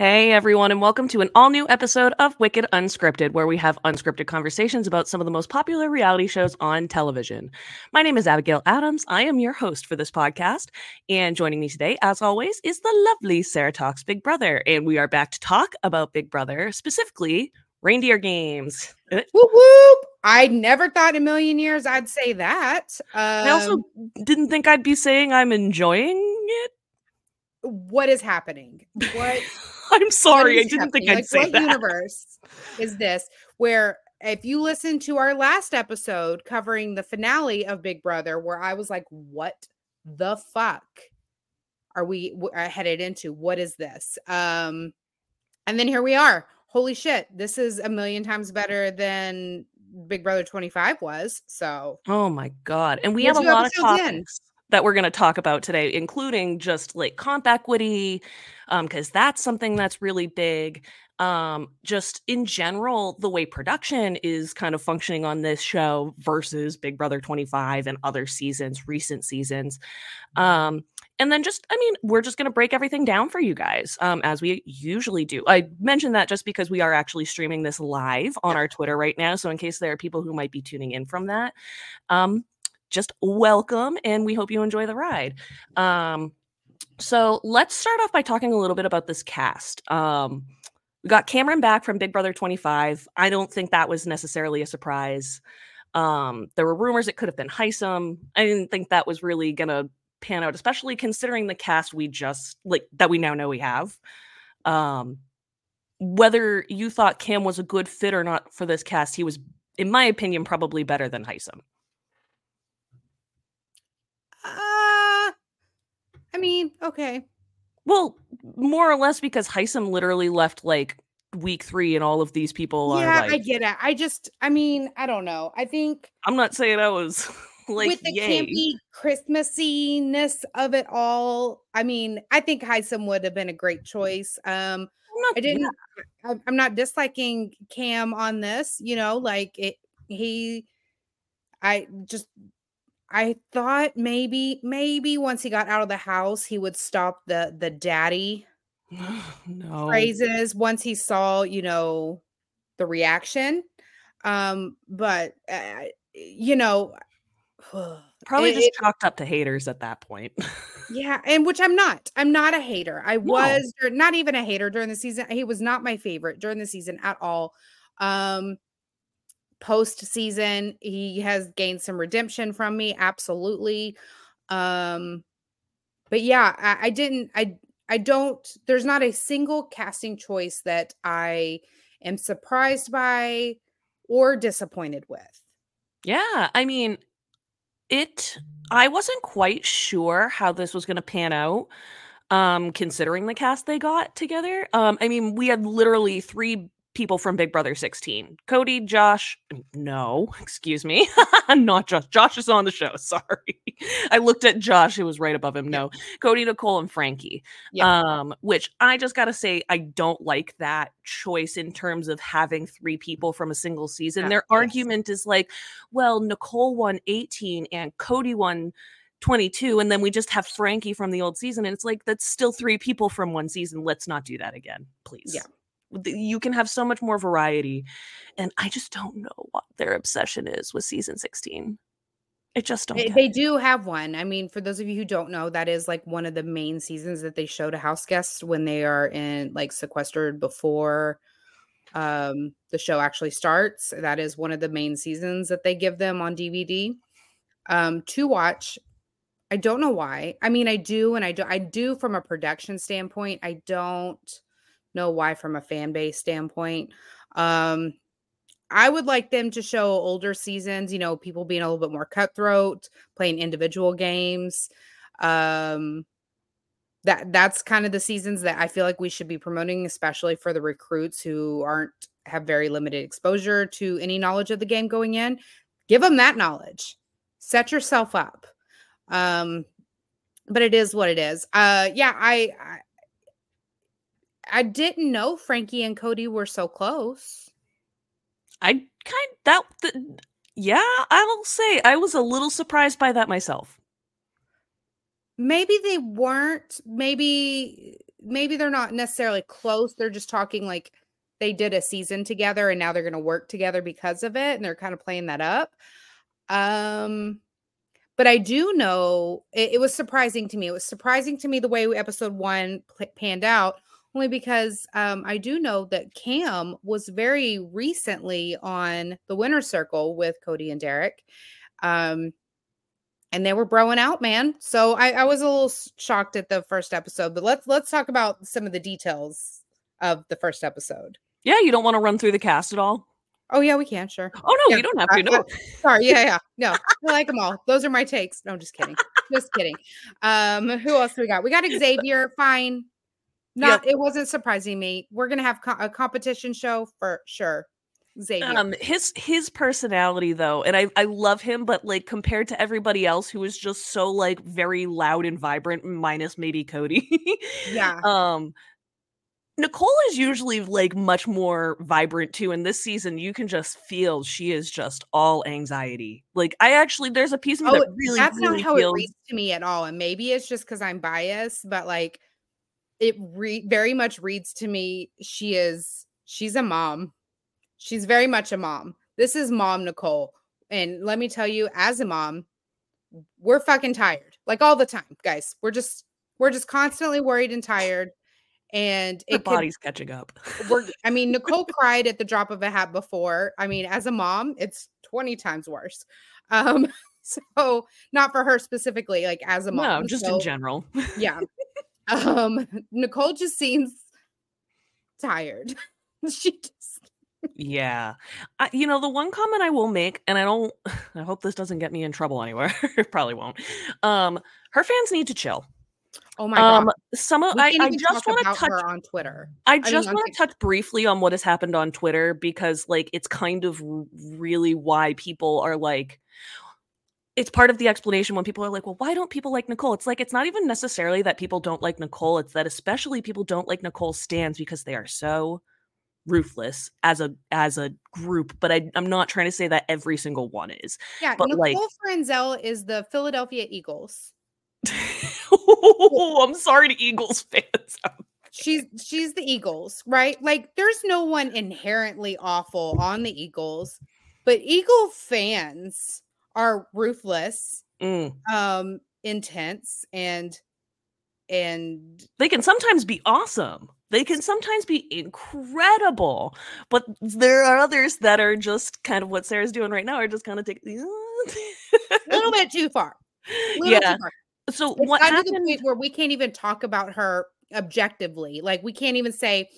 Hey everyone, and welcome to an all new episode of Wicked Unscripted, where we have unscripted conversations about some of the most popular reality shows on television. My name is Abigail Adams. I am your host for this podcast. And joining me today, as always, is the lovely Sarah Talks Big Brother. And we are back to talk about Big Brother, specifically reindeer games. Whoop whoop. I never thought in a million years I'd say that. Um, I also didn't think I'd be saying I'm enjoying it. What is happening? What? I'm sorry. I didn't think I'd like, say what that. universe is this where if you listen to our last episode covering the finale of Big Brother, where I was like, what the fuck are we are headed into? What is this? Um, and then here we are. Holy shit, this is a million times better than Big Brother 25 was. So Oh my god. And we We're have a lot of episodes in. That we're going to talk about today, including just like comp equity, um, because that's something that's really big. Um, just in general, the way production is kind of functioning on this show versus Big Brother 25 and other seasons, recent seasons. Um, and then just, I mean, we're just going to break everything down for you guys, um, as we usually do. I mentioned that just because we are actually streaming this live on our Twitter right now. So in case there are people who might be tuning in from that, um, just welcome and we hope you enjoy the ride. Um, so let's start off by talking a little bit about this cast. Um, we got Cameron back from Big Brother 25. I don't think that was necessarily a surprise. Um, there were rumors it could have been Hisam. I didn't think that was really gonna pan out, especially considering the cast we just like that we now know we have. Um, whether you thought Cam was a good fit or not for this cast, he was, in my opinion, probably better than Hisam. uh I mean, okay. Well, more or less because Hisam literally left like week three, and all of these people yeah, are I like, get it. I just I mean, I don't know. I think I'm not saying I was like, with the yay. campy Christmassiness of it all, I mean, I think Hisam would have been a great choice. Um, not, I didn't. I- I'm not disliking Cam on this. You know, like it. He, I just, I thought maybe, maybe once he got out of the house, he would stop the the daddy no. phrases once he saw, you know, the reaction. Um, but uh, you know, Probably it- just chalked up to haters at that point. Yeah, and which I'm not. I'm not a hater. I No. was not even a hater during the season. He was not my favorite during the season at all. Um post season, he has gained some redemption from me, absolutely. Um but yeah, I, I didn't I I don't there's not a single casting choice that I am surprised by or disappointed with. yeah, I mean, it. I wasn't quite sure how this was going to pan out, um, considering the cast they got together. Um, I mean, we had literally three people from Big Brother 16: Cody, Josh. No, excuse me, not Josh. Josh is on the show. Sorry, I looked at Josh, who was right above him. No, Cody, Nicole, and Frankie. Yeah. Um, which I just gotta say, I don't like that choice in terms of having three people from a single season. Yeah, Their yes. argument is like, well, Nicole won 18 and Cody won 22, and then we just have Frankie from the old season. And it's like, that's still three people from one season. Let's not do that again, please. Yeah. You can have so much more variety. And I just don't know what their obsession is with season 16. I just don't. They, they do have one. I mean, for those of you who don't know, that is like one of the main seasons that they show to house guests when they are in like sequestered before um the show actually starts. That is one of the main seasons that they give them on DVD um to watch. I don't know why. I mean, I do and I do I do from a production standpoint. I don't know why from a fan base standpoint. Um I would like them to show older seasons, you know, people being a little bit more cutthroat, playing individual games. Um that that's kind of the seasons that I feel like we should be promoting, especially for the recruits who aren't have very limited exposure to any knowledge of the game going in. Give them that knowledge. Set yourself up. Um but it is what it is. Uh yeah, I I, I didn't know Frankie and Cody were so close. I kind that, th- yeah, I'll say I was a little surprised by that myself. maybe they weren't maybe maybe they're not necessarily close. They're just talking like they did a season together and now they're going to work together because of it and they're kind of playing that up. Um but I do know it, it was surprising to me. It was surprising to me the way episode 1 p- panned out only because um, I do know that Cam was very recently on the winner circle with Cody and Derek. Um, and they were broing out, man. So I, I was a little shocked at the first episode, but let's let's talk about some of the details of the first episode. Yeah, you don't want to run through the cast at all. Oh yeah, we can. Sure. Oh no, yeah. you don't have to. No. Sorry. Yeah, yeah. No, I like them all. Those are my takes. No, I'm just kidding. just kidding. Um, who else we got? We got Xavier. Fine. Not. Yep. It wasn't surprising me. We're gonna have co- a competition show for sure. Xavier. Um, his his personality though, and I I love him, but like compared to everybody else who is just so like very loud and vibrant, minus maybe Cody. yeah. Um, Nicole is usually like much more vibrant too. And this season, you can just feel she is just all anxiety. Like I actually, there's a piece of me oh, that really, that's really not how feels... it reads to me at all. And maybe it's just because I'm biased, but like it re- very much reads to me. She is, she's a mom. She's very much a mom. This is mom Nicole. And let me tell you, as a mom, we're fucking tired. Like all the time, guys. We're just we're just constantly worried and tired. And it body's could, catching up. we're I mean, Nicole cried at the drop of a hat before. I mean, as a mom, it's 20 times worse. Um, so not for her specifically, like as a mom. No, just so, in general. yeah. Um, Nicole just seems tired. she just yeah. I, you know, the one comment I will make, and I don't, I hope this doesn't get me in trouble anywhere. Probably won't. Um, her fans need to chill. Oh my god. Um, some of I, I, just want to touch on Twitter. I just I want to touch briefly on what has happened on Twitter because, like, it's kind of really why people are like. It's part of the explanation when people are like, well, why don't people like Nicole? It's like, it's not even necessarily that people don't like Nicole. It's that especially people don't like Nicole stands because they are so ruthless as a as a group but I, i'm not trying to say that every single one is yeah but nicole like franzel is the philadelphia eagles oh, i'm sorry to eagles fans she's she's the eagles right like there's no one inherently awful on the eagles but eagle fans are ruthless mm. um intense and and they can sometimes be awesome they can sometimes be incredible, but there are others that are just kind of what Sarah's doing right now, are just kind of take a little bit too far. Yeah. Too far. So it's what happened? To the point where we can't even talk about her objectively. Like we can't even say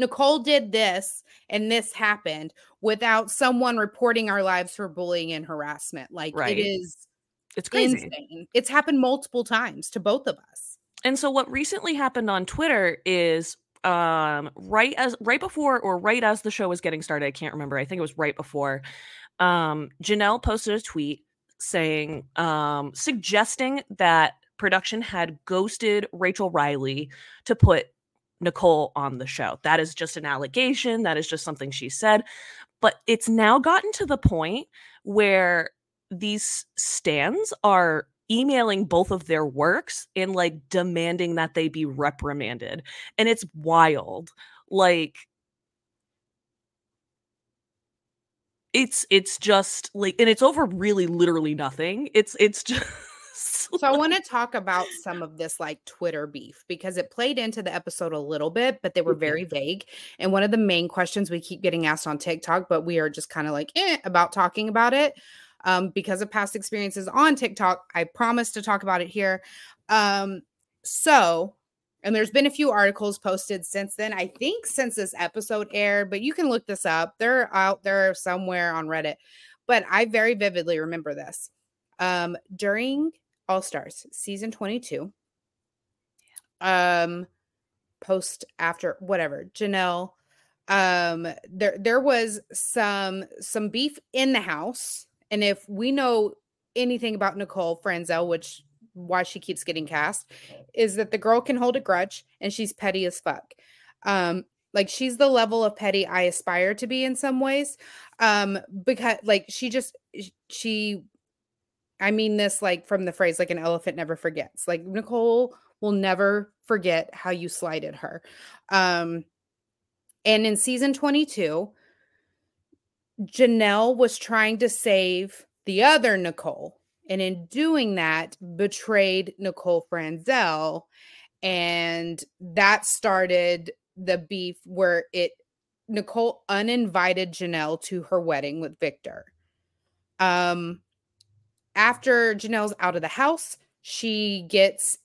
Nicole did this and this happened without someone reporting our lives for bullying and harassment. Like right. it is it's crazy. Insane. It's happened multiple times to both of us and so what recently happened on Twitter is um right as right before or right as the show was getting started, I can't remember. I think it was right before. Um Janelle posted a tweet saying um suggesting that production had ghosted Rachel Reilly to put Nicole on the show. That is just an allegation, that is just something she said, but it's now gotten to the point where these stands are emailing both of their works and like demanding that they be reprimanded. And it's wild. Like it's it's just like and it's over really literally nothing. It's it's just so I want to talk about some of this like Twitter beef because it played into the episode a little bit, but they were very vague. And one of the main questions we keep getting asked on TikTok, but we are just kind of like eh, about talking about it um, because of past experiences on TikTok. I promise to talk about it here. Um, so, and there's been a few articles posted since then. I think since this episode aired, but you can look this up. They're out there somewhere on Reddit. But I very vividly remember this. Um, during All Stars season 22, um, post after whatever, Janelle um there there was some some beef in the house and if we know anything about Nicole Franzel, which why she keeps getting cast, is that the girl can hold a grudge and she's petty as fuck. Um, like she's the level of petty I aspire to be in some ways. Um, because like she just she I mean this like from the phrase like an elephant never forgets. Like Nicole will never forget how you slighted her. Um, and in season 22, Janelle was trying to save the other Nicole. And in doing that, betrayed Nicole Franzel. And that started the beef where it Nicole uninvited Janelle to her wedding with Victor. Um, after Janelle's out of the house, she gets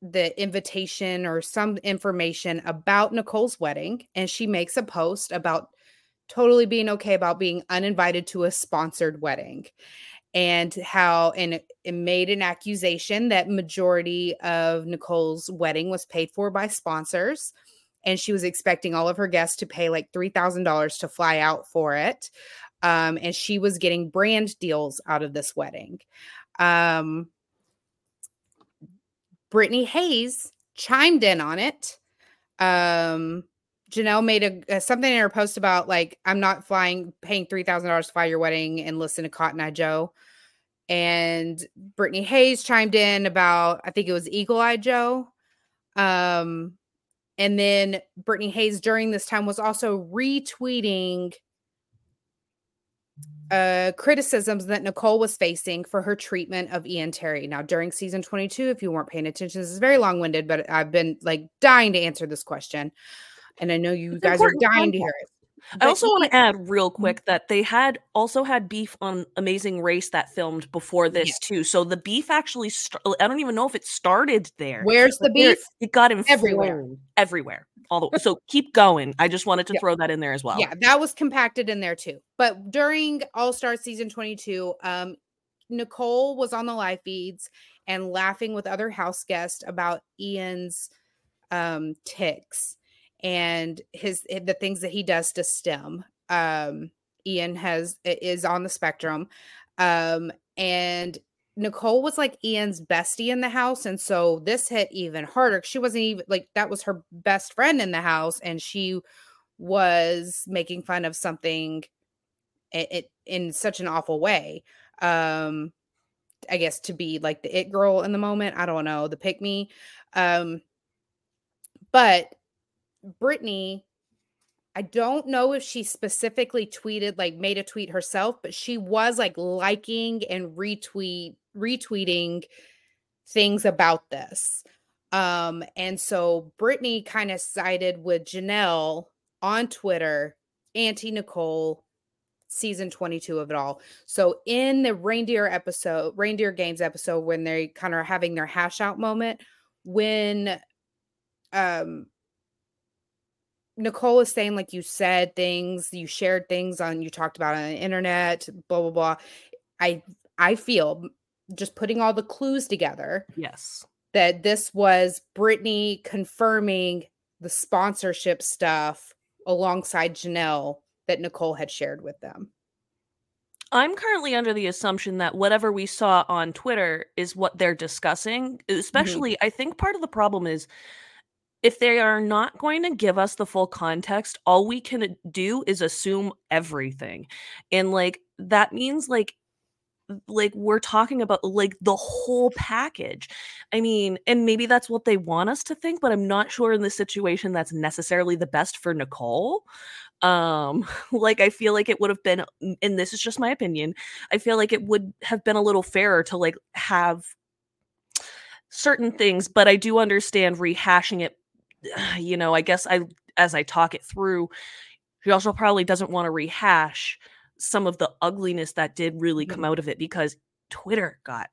the invitation or some information about Nicole's wedding, and she makes a post about totally being okay about being uninvited to a sponsored wedding and how and it, made an accusation that majority of Nicole's wedding was paid for by sponsors and she was expecting all of her guests to pay like $3,000 to fly out for it. Um, and she was getting brand deals out of this wedding. Um, Britney Haynes chimed in on it. Um, Janelle made a, something in her post about like I'm not flying, paying three thousand dollars to fly your wedding and listen to Cotton Eye Joe. And Britney Haynes chimed in about I think it was Eagle Eye Joe. Um, and then Britney Haynes during this time was also retweeting uh, criticisms that Nicole was facing for her treatment of Ian Terry. Now, during season 22, if you weren't paying attention, this is very long winded, but I've been like dying to answer this question. And I know you it's guys are dying to hear it. I also want to add real mm-hmm. quick that they had also had beef on Amazing Race that filmed before this yes. too. So the beef actually, st- I don't even know if it started there. Where's the beef? It got in everywhere, everywhere. All the so keep going. I just wanted to yeah. throw that in there as well. Yeah, that was compacted in there too. But during All Star season 22, um, Nicole was on the live feeds and laughing with other house guests about Ian's um ticks and his eh, the things that he does to stem um ian has is on the spectrum um and nicole was like ian's bestie in the house and so this hit even harder she wasn't even like that was her best friend in the house and she was making fun of something it, it in such an awful way um i guess to be like the it girl in the moment i don't know the pick me um but Brittany, I don't know if she specifically tweeted, like made a tweet herself, but she was like liking and retweet, retweeting things about this. Um, and so Brittany kind of sided with Janelle on Twitter, anti Nicole, season 22 of it all. So in the reindeer episode, reindeer games episode, when they kind of are having their hash out moment, when um Nicole is saying like you said things, you shared things on you talked about on the internet, blah blah blah. I I feel just putting all the clues together. Yes. That this was Brittany confirming the sponsorship stuff alongside Janelle that Nicole had shared with them. I'm currently under the assumption that whatever we saw on Twitter is what they're discussing. Mm-hmm. Especially, mm-hmm. I think part of the problem is if they are not going to give us the full context, all we can do is assume everything. And like that means like like we're talking about like the whole package. I mean, and maybe that's what they want us to think, but I'm not sure in this situation that's necessarily the best for Nicole. Um like I feel like it would have been and this is just my opinion. I feel like it would have been a little fairer to like have certain things, but I do understand rehashing it you know, I guess I as I talk it through, he also probably doesn't want to rehash some of the ugliness that did really come out of it because Twitter got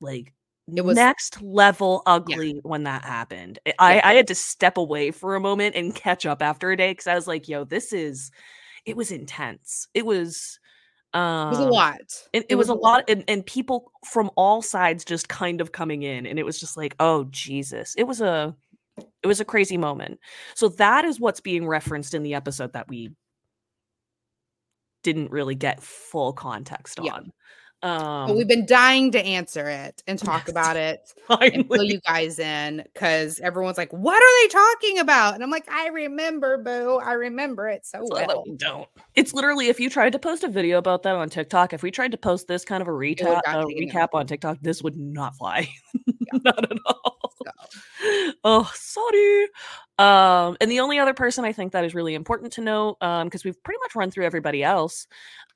like it was next level ugly yeah. when that happened. I, yeah. I had to step away for a moment and catch up after a day because I was like, yo, this is it was intense. It was um it was a um, lot. It, it, it was, was, a lot, lot. And, and people from all sides just kind of coming in. And it was just like, oh Jesus. It was a it was a crazy moment. So that is what's being referenced in the episode that we didn't really get full context yeah. on. Um, but we've been dying to answer it and talk yes, about it finally. and fill you guys in because everyone's like, "What are they talking about?" And I'm like, "I remember, boo. I remember it so well." don't. It's literally if you tried to post a video about that on TikTok, if we tried to post this kind of a recap, a recap on TikTok, this would not fly, yeah. not at all. So. oh, sorry. Um, and the only other person I think that is really important to know, um, because we've pretty much run through everybody else,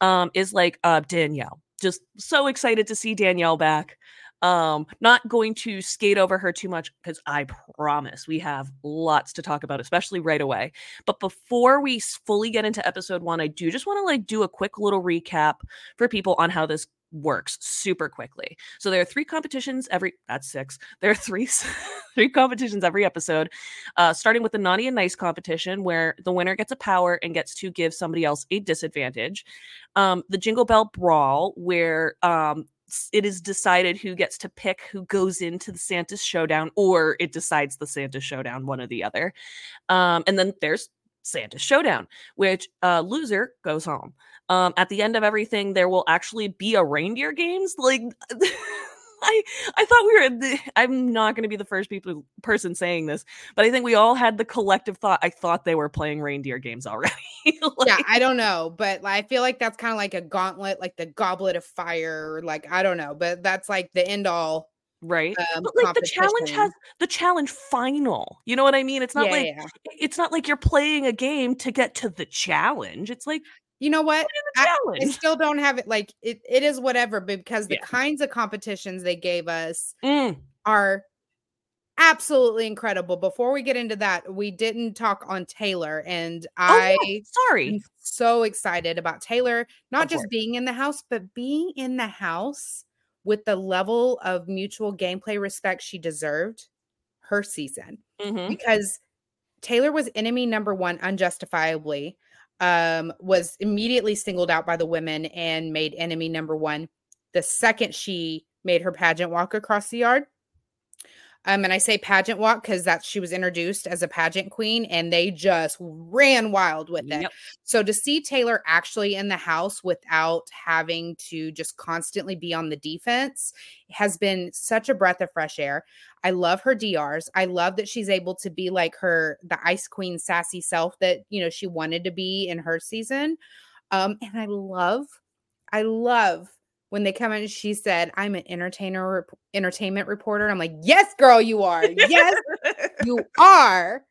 um, is like uh Danielle. Just so excited to see Danielle back. Um, not going to skate over her too much because I promise we have lots to talk about, especially right away. But before we fully get into episode one, I do just want to like do a quick little recap for people on how this works super quickly. So there are three competitions every that's six. There are three three competitions every episode. Uh starting with the naughty and nice competition where the winner gets a power and gets to give somebody else a disadvantage. Um the Jingle Bell Brawl where um it is decided who gets to pick who goes into the Santa showdown or it decides the Santa showdown one or the other. Um and then there's Santa Showdown, which uh, loser goes home. Um, at the end of everything, there will actually be a reindeer games. Like, I I thought we were. The, I'm not going to be the first people person saying this, but I think we all had the collective thought. I thought they were playing reindeer games already. like, yeah, I don't know, but I feel like that's kind of like a gauntlet, like the goblet of fire. Like I don't know, but that's like the end all right? um, but like the challenge has the challenge final you know what i mean? It's not yeah, like yeah. it's not like you're playing a game to get to the challenge it's like you know what? I, I, still don't have it like it, it is whatever because the yeah. kinds of competitions they gave us mm. are absolutely incredible. Before we get into that we didn't talk on taylor and oh, i sorry. so excited about taylor not just being in the house but being in the house with the level of mutual gameplay respect she deserved her season mm-hmm. because Taylor was enemy number one unjustifiably, um, was immediately singled out by the women and made enemy number one the second she made her pageant walk across the yard. Um, and I say pageant walk because that she was introduced as a pageant queen and they just ran wild with it. Yep. So to see Taylor actually in the house without having to just constantly be on the defense has been such a breath of fresh air. I love her DRs. I love that she's able to be like her, the ice queen sassy self that, you know, she wanted to be in her season. Um, and I love, I love when they come in, she said, "I'm an entertainer, rep- entertainment reporter." I'm like, "Yes, girl, you are. Yes, you are."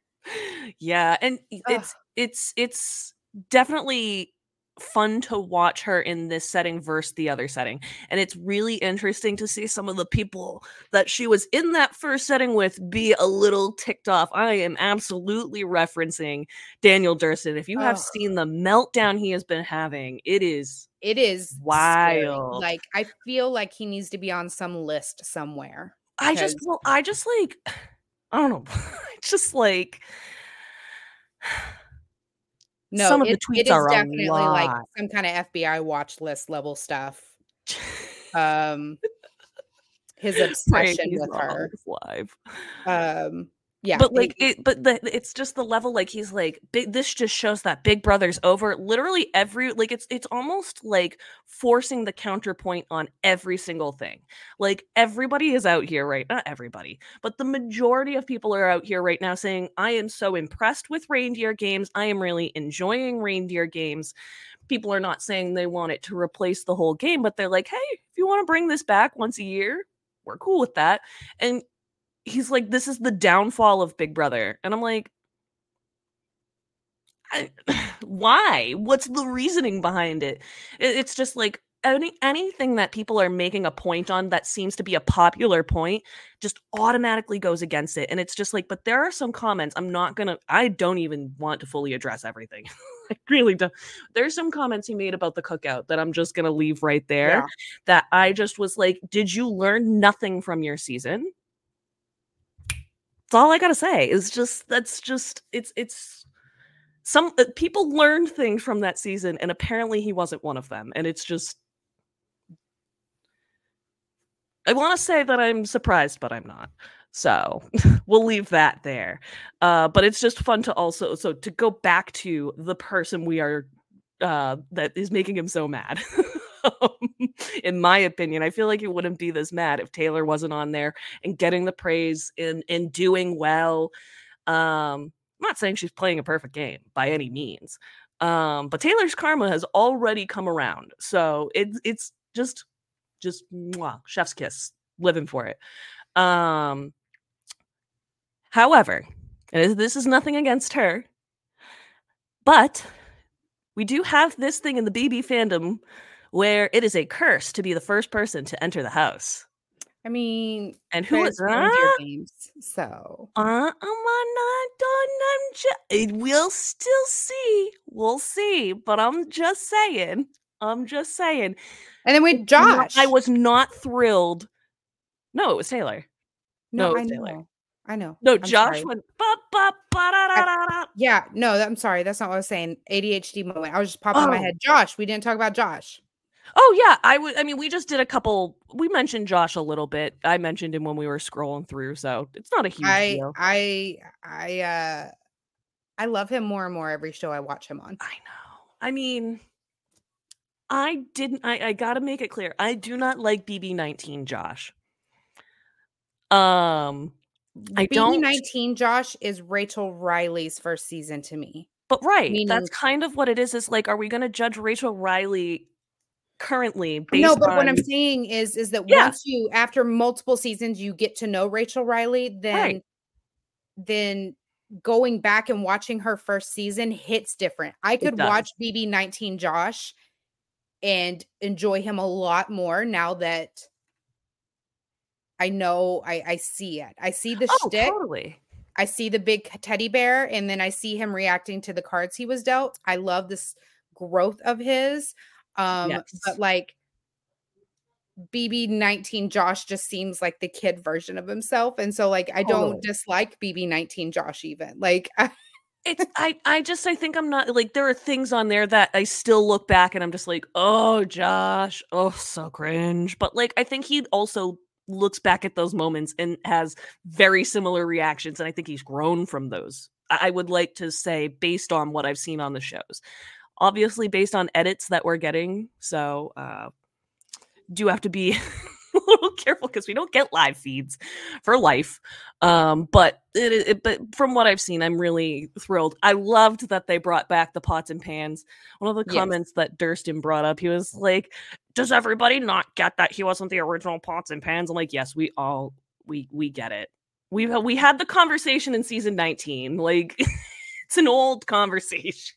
Yeah, and it's it's it's definitely fun to watch her in this setting versus the other setting. And it's really interesting to see some of the people that she was in that first setting with be a little ticked off. I am absolutely referencing Daniel Durston. If you have seen the meltdown he has been having, it is it is wild. Scary. Like I feel like he needs to be on some list somewhere. I just well, I just like I don't know. just like no, some of it, the tweets are definitely like some kind of FBI watch list level stuff. um, his obsession with her live. Um, yeah but like it but the, it's just the level like he's like big this just shows that big brother's over. Literally every like it's it's almost like forcing the counterpoint on every single thing. Like everybody is out here right not everybody but the majority of people are out here right now saying i am so impressed with reindeer games. I am really enjoying reindeer games. People are not saying they want it to replace the whole game but they're like hey if you want to bring this back once a year we're cool with that. And he's like, this is the downfall of Big Brother. And I'm like, why? What's the reasoning behind it? it? It's just like any anything that people are making a point on that seems to be a popular point just automatically goes against it. And it's just like, but there are some comments I'm not gonna I don't even want to fully address everything. I really don't. There's some comments he made about the cookout that I'm just gonna leave right there. Yeah. That I just was like, did you learn nothing from your season? That's all I gotta say. Is just that's just it's it's some uh, people learned things from that season, and apparently he wasn't one of them. And it's just I want to say that I'm surprised, but I'm not. So we'll leave that there. Uh, but it's just fun to also so to go back to the person we are uh, that is making him so mad. in my opinion. I feel like he wouldn't be this mad if Taylor wasn't on there and getting the praise and and doing well. Um, I'm not saying she's playing a perfect game by any means. Um, but Taylor's karma has already come around. So it's it's just just mwah, chef's kiss, living for it. Um However, this is nothing against her, but we do have this thing in the BB fandom where it is a curse to be the first person to enter the house. I mean, and who is your games? So, uh, I'm not done. I'm just. We'll still see. We'll see. But I'm just saying. I'm just saying. And then with Josh, I was not thrilled. No, it was Taylor. No, no it was I Taylor. Know. I know. No, I'm Josh sorry. went. Ba, ba, ba, I, yeah, no, I'm sorry. That's not what I was saying. ADHD moment. I was just popping oh. in my head. Josh, we didn't talk about Josh. Oh yeah, I would. I mean, we just did a couple. We mentioned Josh a little bit. I mentioned him when we were scrolling through, so it's not a huge I, deal. I I uh I love him more and more every show I watch him on. I know. I mean, I didn't. I I gotta make it clear. I do not like BB nineteen Josh. Um, I don't. BB nineteen Josh is Rachel Reilly's first season to me. But right, Meaning, that's kind of what it is. Is like, are we going to judge Rachel Reilly currently no but on... what i'm saying is is that yeah. once you after multiple seasons you get to know rachel reilly then right. then going back and watching her first season hits different i could watch bb 19 josh and enjoy him a lot more now that i know i i see it i see the oh, shtick. totally i see the big teddy bear and then i see him reacting to the cards he was dealt i love this growth of his um, yes. but like BB 19 Josh just seems like the kid version of himself. And so like I don't dislike BB 19 Josh even. Like it's I I just I think I'm not like there are things on there that I still look back and I'm just like, oh Josh, oh so cringe. But like I think he also looks back at those moments and has very similar reactions. And I think he's grown from those. I would like to say based on what I've seen on the shows obviously based on edits that we're getting. So uh, do have to be a little careful because we don't get live feeds for life. Um, but it, it, but from what I've seen, I'm really thrilled. I loved that they brought back the pots and pans. One of the yes. comments that Durston brought up, he was like, "Does everybody not get that he wasn't the original pots and pans?" I'm like, "Yes, we all we we get it. We we had the conversation in season 19. Like it's an old conversation."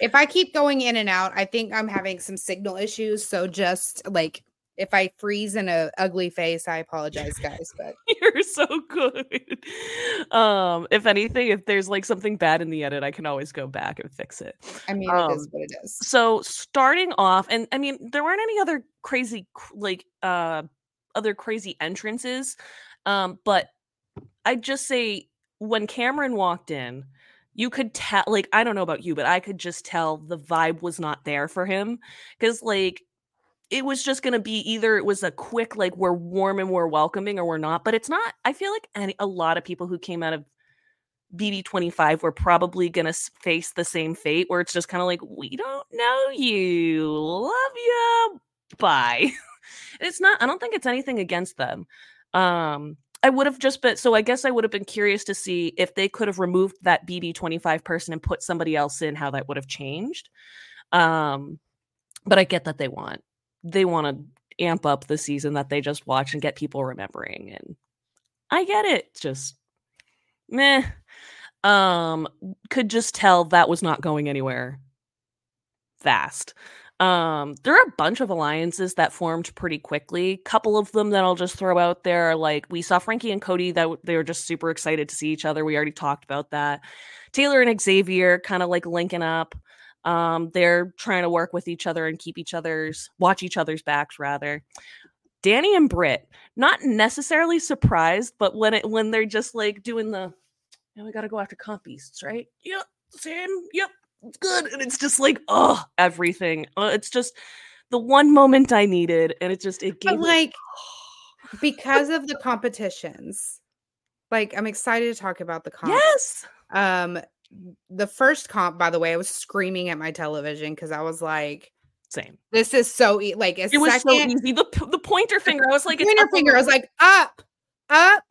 If I keep going in and out, I think I'm having some signal issues. So just like if I freeze in a ugly face, I apologize, guys. But you're so good. Um, if anything, if there's like something bad in the edit, I can always go back and fix it. I mean, um, it is um, what it is. So starting off, and I mean, there weren't any other crazy like uh other crazy entrances. Um, but I'd just say when Cameron walked in, you could tell like i don't know about you but i could just tell the vibe was not there for him because like it was just going to be either it was a quick like we're warm and we're welcoming or we're not but it's not i feel like any, a lot of people who came out of bb25 were probably going to face the same fate where it's just kind of like we don't know you love you bye. It's not i don't think it's anything against them um I would have just been so I guess I would have been curious to see if they could have removed that BB25 person and put somebody else in how that would have changed. Um but I get that they want they want to amp up the season that they just watched and get people remembering and I get it. Just meh. Um could just tell that was not going anywhere fast. Um, there are a bunch of alliances that formed pretty quickly. Couple of them that I'll just throw out there are like we saw Frankie and Cody that they were just super excited to see each other. We already talked about that. Taylor and Xavier kind of like linking up. Um, they're trying to work with each other and keep each other's watch each other's backs rather. Danny and Britt, not necessarily surprised, but when it when they're just like doing the, know, we got to go after comp beasts, right? Yep, Sam. Yep, good. And it's just like, oh, everything. Uh, it's just the one moment I needed. And it just, it gave but like, me- because of the competitions, like, I'm excited to talk about the comp. Yes. Um, the first comp, by the way, I was screaming at my television because I was like, same. This is so e- like it was second, so easy. The the pointer finger. I was like, pointer finger. I was like, up, up,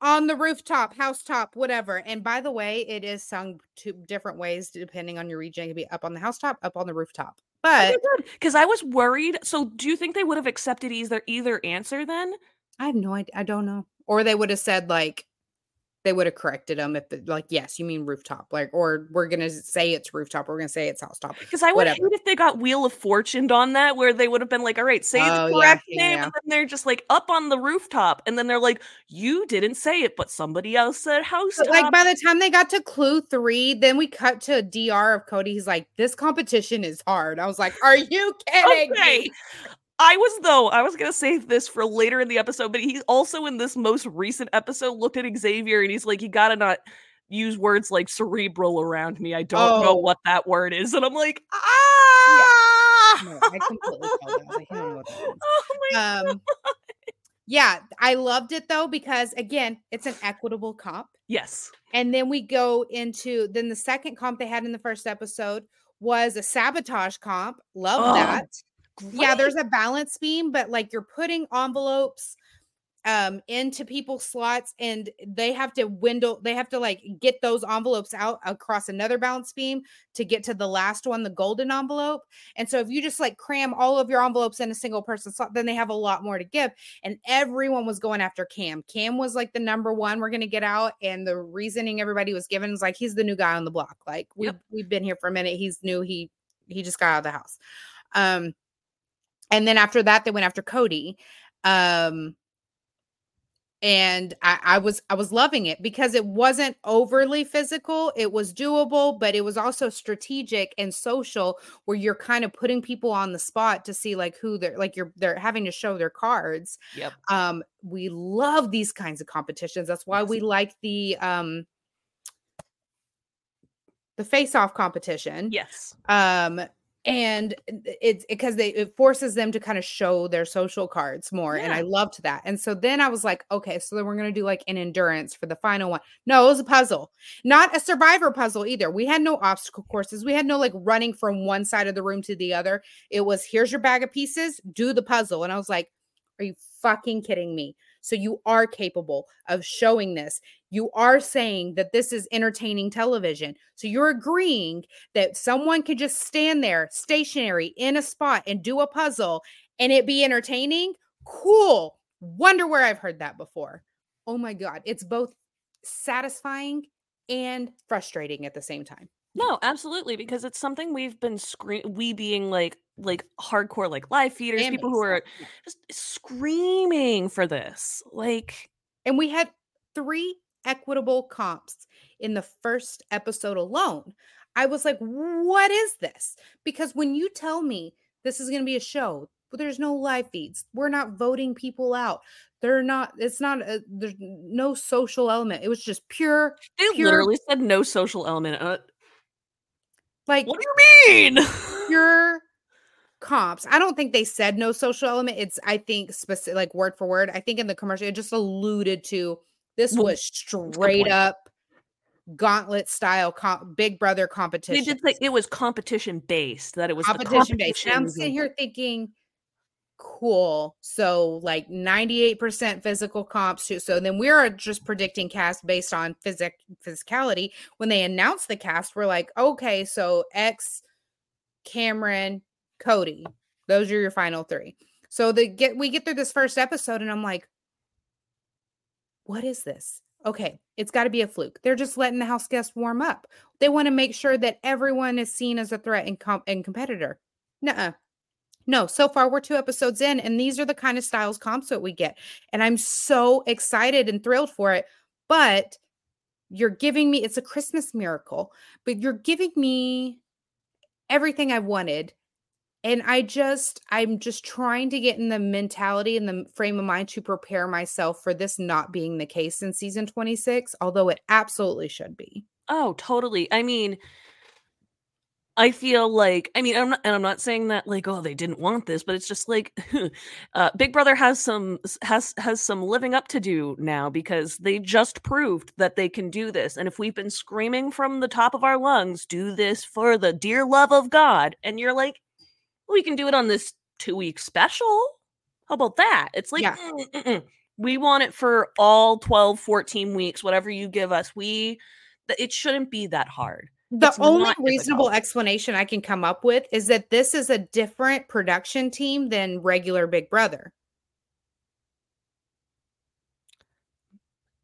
on the rooftop, housetop, whatever. And by the way, it is sung two different ways depending on your region. It could be up on the housetop, up on the rooftop. But because I was worried. So do you think they would have accepted either either answer then? I have no idea. I don't know. Or they would have said like they would have corrected them if like yes you mean rooftop like or we're gonna say it's rooftop we're gonna say it's housetop because i would Whatever. hate if they got wheel of fortune on that where they would have been like all right say oh, the correct yeah, name yeah. and then they're just like up on the rooftop and then they're like you didn't say it but somebody else said house like by the time they got to clue three then we cut to dr of cody he's like this competition is hard i was like are you kidding okay. me I was though, I was gonna save this for later in the episode, but he also in this most recent episode looked at Xavier and he's like, you gotta not use words like cerebral around me. I don't oh. know what that word is. And I'm like, ah yeah. no, I completely I don't know what that is. Oh my um, God. yeah, I loved it though, because again, it's an equitable comp. Yes. And then we go into then the second comp they had in the first episode was a sabotage comp. Love oh. that. Great. Yeah, there's a balance beam, but like you're putting envelopes um into people's slots and they have to window they have to like get those envelopes out across another balance beam to get to the last one the golden envelope. And so if you just like cram all of your envelopes in a single person slot then they have a lot more to give. And everyone was going after cam. Cam was like the number one we're going to get out and the reasoning everybody was given is like he's the new guy on the block. Like we yep. we've been here for a minute. He's new. He he just got out of the house. Um and then after that they went after cody um and I, I, was i was loving it because it wasn't overly physical it was doable but it was also strategic and social where you're kind of putting people on the spot to see like who they're like you're they're having to show their cards. Yep. Um we love these kinds of competitions that's why we like the um the face off competition yes. um and it's because they it forces them to kind of show their social cards more yeah. and i loved that and so then i was like okay so then we're going to do like an endurance for the final one no it was a puzzle not a survivor puzzle either we had no obstacle courses we had no like running from one side of the room to the other it was here's your bag of pieces do the puzzle and i was like are you fucking kidding me so you are capable of showing this. You are saying that this is entertaining television. So you're agreeing that someone could just stand there stationary in a spot and do a puzzle and it be entertaining. Cool. Wonder where I've heard that before. Oh my God. It's both satisfying and frustrating at the same time. No, absolutely, because it's something we've been scream we being like like hardcore like live feeders, people who are just screaming for this. Like and we had three equitable comps in the first episode alone. I was like, what is this? Because when you tell me this is going to be a show, but there's no live feeds, we're not voting people out. They're not, it's not, a, there's no social element. It was just pure. They pure, literally said no social element. Uh, like, what do you mean? Your comps. I don't think they said no social element. It's, I think, specific, like word for word. I think in the commercial, it just alluded to this was straight up gauntlet style comp, Big Brother competition. They did say it was competition based. That it was competition, based. And I'm sitting here thinking, cool. So like 98% physical comps too. So then we're just predicting cast based on physic physicality. When they announced the cast, we're like, okay, so X, Cameron, Cody. Those are your final three. So the get we get through this first episode, and I'm like, what is this? Okay, it's got to be a fluke. They're just letting the house guests warm up. They want to make sure that everyone is seen as a threat and, comp- and competitor. Nuh-uh. No, so far we're two episodes in, and these are the kind of styles comps that we get. And I'm so excited and thrilled for it. But you're giving me it's a Christmas miracle, but you're giving me everything I wanted. And I just, I'm just trying to get in the mentality and the frame of mind to prepare myself for this not being the case in season 26, although it absolutely should be. Oh, totally. I mean, I feel like I mean I'm not and I'm not saying that like oh they didn't want this but it's just like uh, Big Brother has some has has some living up to do now because they just proved that they can do this and if we've been screaming from the top of our lungs do this for the dear love of God and you're like we can do it on this 2 week special how about that it's like yeah. mm, mm, mm. we want it for all 12 14 weeks whatever you give us we it shouldn't be that hard the it's only reasonable difficult. explanation I can come up with is that this is a different production team than regular Big Brother.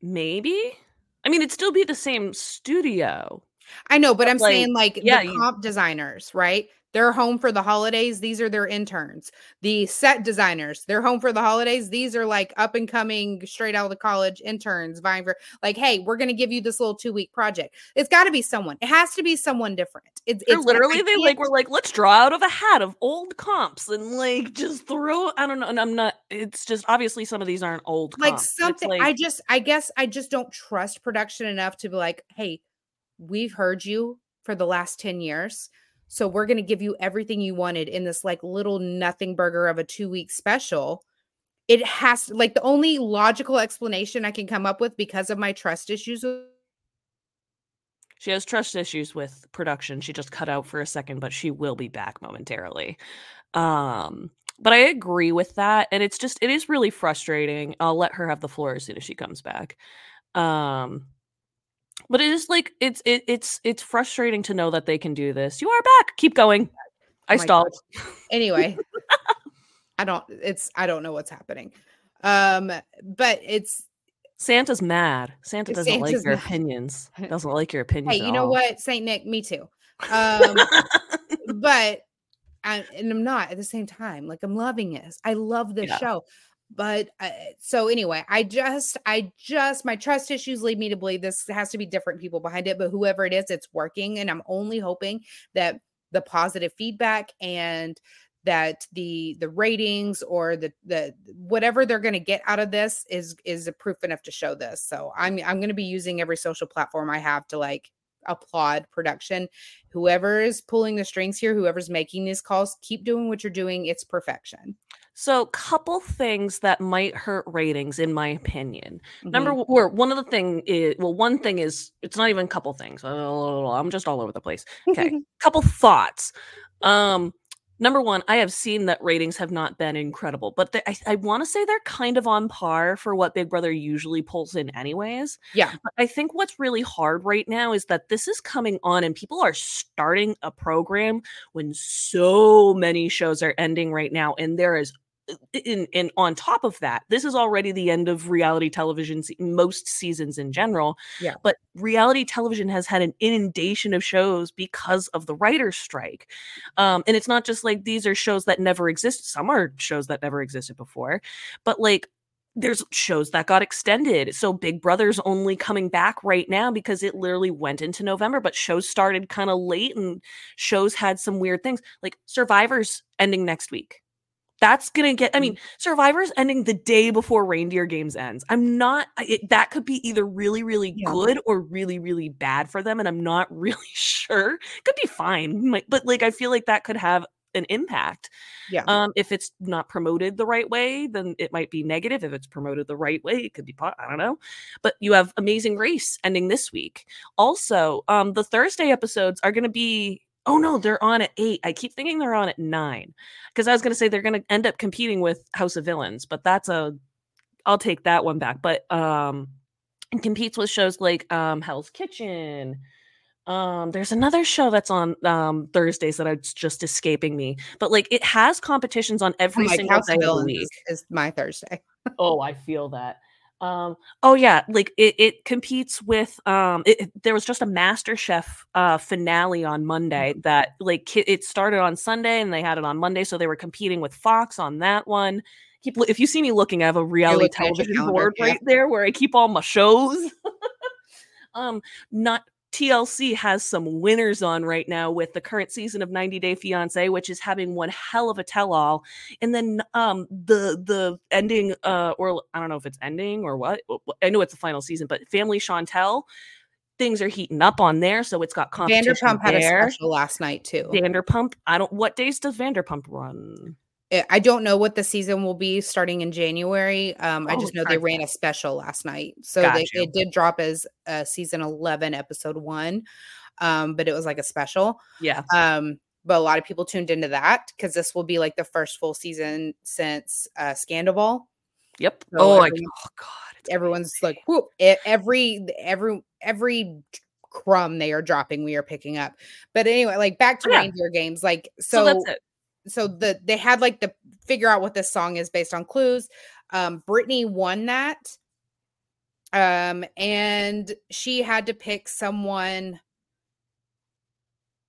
Maybe. I mean, it'd still be the same studio. I know, but But, I'm like, saying like yeah, the you- comp designers, right? They're home for the holidays. These are their interns. The set designers, they're home for the holidays. These are like up and coming, straight out of the college interns vying for like, hey, we're gonna give you this little two week project. It's got to be someone. It has to be someone different. It's, it's literally, they like were like, let's draw out of a hat of old comps and like just throw. I don't know. And I'm not. It's just obviously some of these aren't old. like comps. Something. like- I just, I guess, I just don't trust production enough to be like, hey, we've heard you for the last ten years. So we're going to give you everything you wanted in this like little nothing burger of a two week special. It has like the only logical explanation I can come up with because of my trust issues. She has trust issues with production. She just cut out for a second, but she will be back momentarily. Um, but I agree with that, and it's just it is really frustrating. I'll let her have the floor as soon as she comes back. Um, but it is like it's it, it's it's frustrating to know that they can do this. You are back. Keep going. I Oh stalled. Anyway, I don't. It's I don't know what's happening. Um, but it's Santa's mad. Santa doesn't like your mad. opinions. Doesn't like your opinions. hey, you know all. what, Saint Nick, me too. Um, but I, and I'm not at the same time. Like I'm loving it. I love the Yeah. show. But uh, so anyway, I just, I just, my trust issues lead me to believe this has to be different people behind it. But whoever it is, it's working, and I'm only hoping that the positive feedback and that the the ratings or the the whatever they're going to get out of this is is a proof enough to show this. So I'm I'm going to be using every social platform I have to like applaud production. Whoever is pulling the strings here, whoever's making these calls, keep doing what you're doing. It's perfection. So, couple things that might hurt ratings, in my opinion. Number Mhm. w- or one of the thing is well, one thing is it's not even a couple things. I'm just all over the place. Okay, couple thoughts. Um, number one, I have seen that ratings have not been incredible, but they, I, I want to say they're kind of on par for what Big Brother usually pulls in, anyways. Yeah. But I think what's really hard right now is that this is coming on and people are starting a program when so many shows are ending right now, and there is in, in on top of that, this is already the end of reality television, most seasons in general. Yeah. But reality television has had an inundation of shows because of the writer's strike. Um, and it's not just like these are shows that never exist. Some are shows that never existed before, but like there's shows that got extended. So Big Brother's only coming back right now because it literally went into November, but shows started kind of late and shows had some weird things. Like Survivor's ending next week. That's gonna get. I mean, Survivor's ending the day before Reindeer Games ends. I'm not. It, that could be either really, really Yeah. good or really, really bad for them, and I'm not really sure. Could be fine, but like I feel like that could have an impact. Yeah. Um, if it's not promoted the right way, then it might be negative. If it's promoted the right way, it could be. I don't know. But you have Amazing Race ending this week. Also, um, the Thursday episodes are going to be. Oh no, they're on at eight. I keep thinking they're on at nine because I was going to say they're going to end up competing with House of Villains, but that's a. I'll take that one back. But um, it competes with shows like um Hell's Kitchen. Um, there's another show that's on um Thursdays that it's just escaping me, but like it has competitions on Oh every my single day of the Villains week. is, is my Thursday. Oh, I feel that. Um, oh yeah, like it, it competes with um it, it- there was just a MasterChef uh finale on Monday that like it started on Sunday and they had it on Monday, so they were competing with Fox on that one. Keep if you see me looking, I have a reality looking at your television calendar, board yeah. right there where I keep all my shows. um, not TLC has some winners on right now with the current season of 90 Day Fiance, which is having one hell of a tell-all. And then um the the ending uh or I don't know if it's ending or what. I know it's the final season, but Family Chantel, things are heating up on there, so it's got competition Vanderpump had a special last night too. Vanderpump, I don't what days does Vanderpump run? I- I don't know what the season will be starting in January. Um, I Oh, just know they ran a special last night, so they, it did drop as uh, season eleven, episode one, um, but it was like a special. Yeah. Um, but a lot of people tuned into that because this will be like the first full season since uh, Scandal. Yep. So oh, I, everyone- oh god. Everyone's like, whoop! Every every every crumb they are dropping, we are picking up. But anyway, like back to Yeah. reindeer games, like so, so that's it. So the they had like the figure out what this song is based on clues. Um, Britney won that. Um, and she had to pick someone,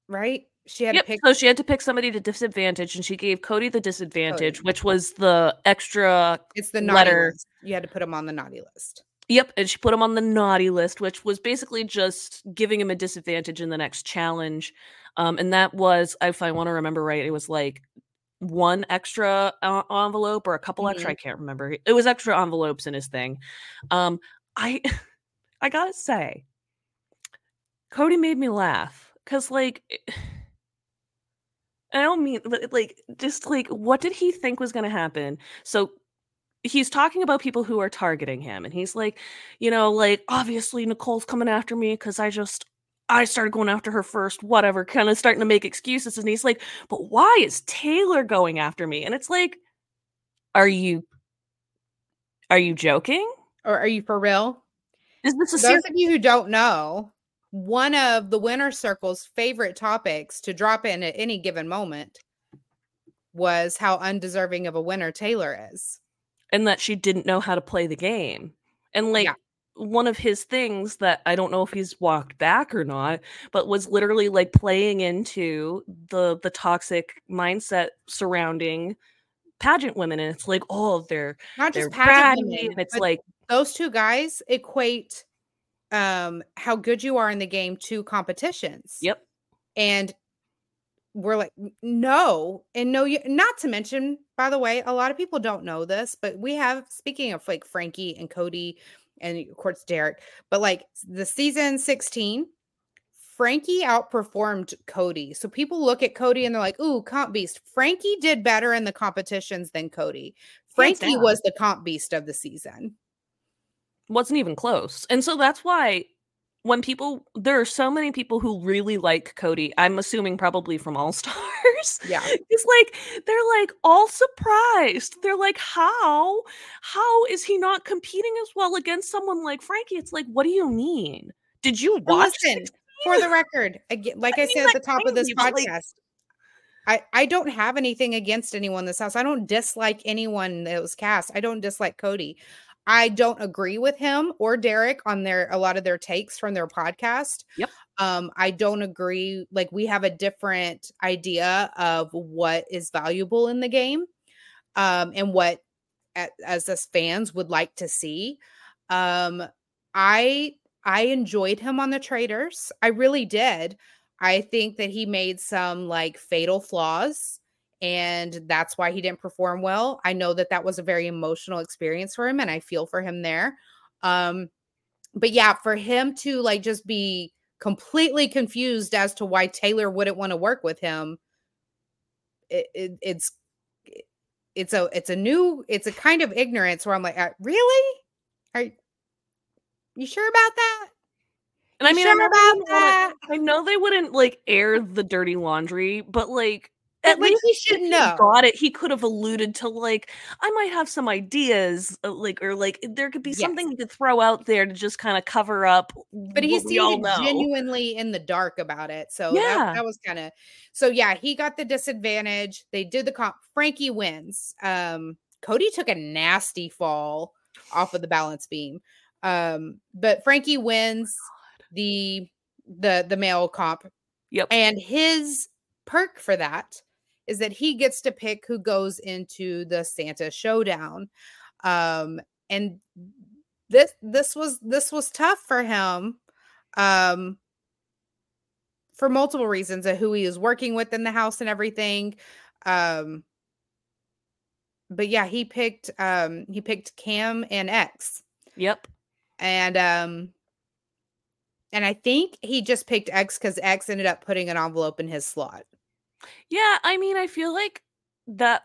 right? She had yep. to pick. So she had to pick somebody to disadvantage, and she gave Cody the disadvantage, Cody. which was the extra. It's the letter. List. You had to put him on the naughty list. Yep, and she put him on the naughty list, which was basically just giving him a disadvantage in the next challenge. Um, and that was, if I want to remember right, it was like one extra uh, envelope or a couple mm-hmm. extra. I can't remember. It was extra envelopes in his thing. Um, I, I gotta say, Cody made me laugh because, like. I don't mean but like just like what did he think was going to happen? So he's talking about people who are targeting him and he's like, you know, like obviously Nicole's coming after me cuz I just I started going after her first, whatever, kind of starting to make excuses and he's like, "But why is Taylor going after me?" And it's like, "Are you are you joking? Or are you for real?" Is this a those of you who don't know, one of the winner circle's favorite topics to drop in at any given moment was how undeserving of a winner Taylor is. And that she didn't know how to play the game. And like yeah. one of his things that I don't know if he's walked back or not, but was literally like playing into the the toxic mindset surrounding pageant women. And it's like, oh, they're not just they're pageant women. And it's like those two guys equate um how good you are in the game to competitions. Yep. And we're like no and no you not to mention by the way a lot of people don't know this but we have speaking of like frankie and cody and of course derek but like the season 16 frankie outperformed cody. So people look at cody and they're like ooh comp beast. Frankie did better in the competitions than cody. Frankie was the comp beast of the season. Wasn't even close. And so that's why when people there are so many people who really like Cody, I'm assuming probably from All Stars. Yeah. It's like they're like all surprised. They're like, how? How is he not competing as well against someone like Frankie? It's like, what do you mean? Did you watch Listen, for the record, again, like I, I said at the top of this podcast, like, I, I don't have anything against anyone in this house. I don't dislike anyone that was cast. I don't dislike Cody. I don't agree with him or Derek on their a lot of their takes from their podcast. Yep. Um, I don't agree. Like we have a different idea of what is valuable in the game, um, and what as us fans would like to see. Um, I I enjoyed him on the Traitors. I really did. I think that he made some like fatal flaws and that's why he didn't perform well. I know that that was a very emotional experience for him and I feel for him there. Um but yeah, for him to like just be completely confused as to why Taylor wouldn't want to work with him it, it, it's it's a it's a new it's a kind of ignorance where I'm like, uh, really? Are you sure about that? And I mean, sure I, about that? I know they wouldn't like air the dirty laundry, but like at least he should know. Got it. He could have alluded to like I might have some ideas, uh, like or like there could be yes. something he could throw out there to just kind of cover up. But he seemed genuinely in the dark about it, so yeah, that, that was kind of so. Yeah, he got the disadvantage. They did the comp. Frankie wins. Um, Cody took a nasty fall off of the balance beam, um, but Frankie wins oh the the the male comp. Yep, and his perk for that is that he gets to pick who goes into the Santa showdown. Um, and this this was this was tough for him um for multiple reasons of who he is working with in the house and everything um but yeah he picked um he picked cam and x yep and um and i think he just picked x because x ended up putting an envelope in his slot yeah, I mean, I feel like that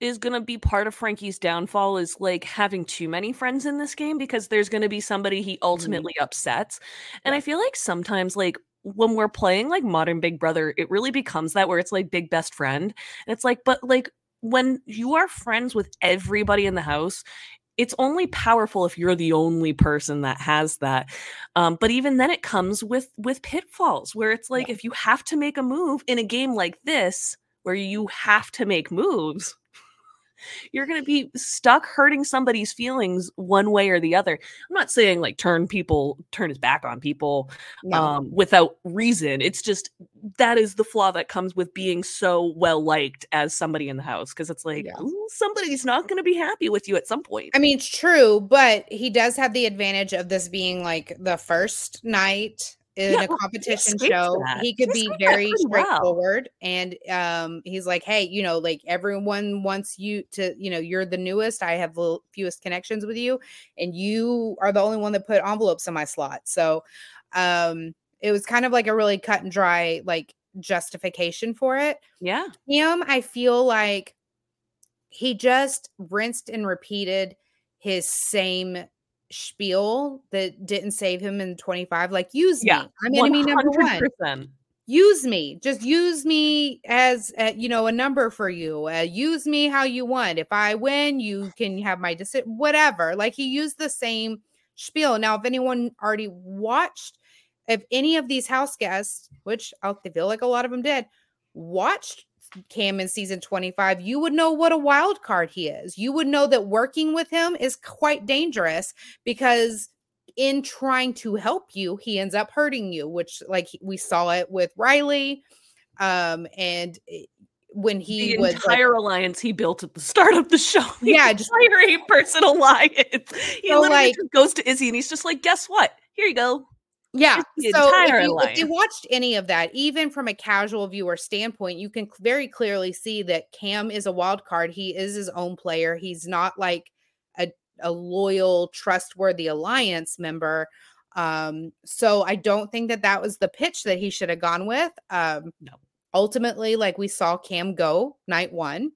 is going to be part of Frankie's downfall is like having too many friends in this game because there's going to be somebody he mm-hmm. ultimately mm-hmm. upsets. And yeah. I feel like sometimes like when we're playing like modern Big Brother, it really becomes that where it's like big best friend. And it's like but like when you are friends with everybody in the house, it's only powerful if you're the only person that has that um, but even then it comes with with pitfalls where it's like yeah. if you have to make a move in a game like this where you have to make moves you're going to be stuck hurting somebody's feelings one way or the other. I'm not saying like turn people, turn his back on people No. um, without reason. It's just that is the flaw that comes with being so well liked as somebody in the house because it's like Yeah. somebody's not going to be happy with you at some point. I mean, it's true, but he does have the advantage of this being like the first night in Yeah, a competition show. He could be very pretty well. straightforward, and um, he's like, "Hey, you know, like everyone wants you to, you know, you're the newest. I have the fewest connections with you, and you are the only one that put envelopes in my slot." So, um, it was kind of like a really cut and dry like justification for it yeah, him, I feel like he just rinsed and repeated his same spiel that didn't save him in 25. Like, use Yeah, me. I'm enemy number one. Use me. Just use me as uh, you know a number for you. Uh, use me how you want. If I win, you can have my decision. Whatever. Like he used the same spiel. Now, if anyone already watched, if any of these house guests, which I feel like a lot of them did, watched Cam in season 25, you would know what a wild card he is. You would know that working with him is quite dangerous because in trying to help you, he ends up hurting you, which like we saw it with Riley. Um, and when he the was like, entire alliance he built at the start of the show. The Yeah, just- entire eight person alliance. He So, literally like- just goes to Izzy and he's just like, guess what? Here you go. Yeah. So if you, if you watched any of that, even from a casual viewer standpoint, you can very clearly see that Cam is a wild card. He is his own player. He's not like a, a loyal, trustworthy alliance member. Um, so I don't think that that was the pitch that he should have gone with. Um, No. Ultimately, like we saw Cam go night one.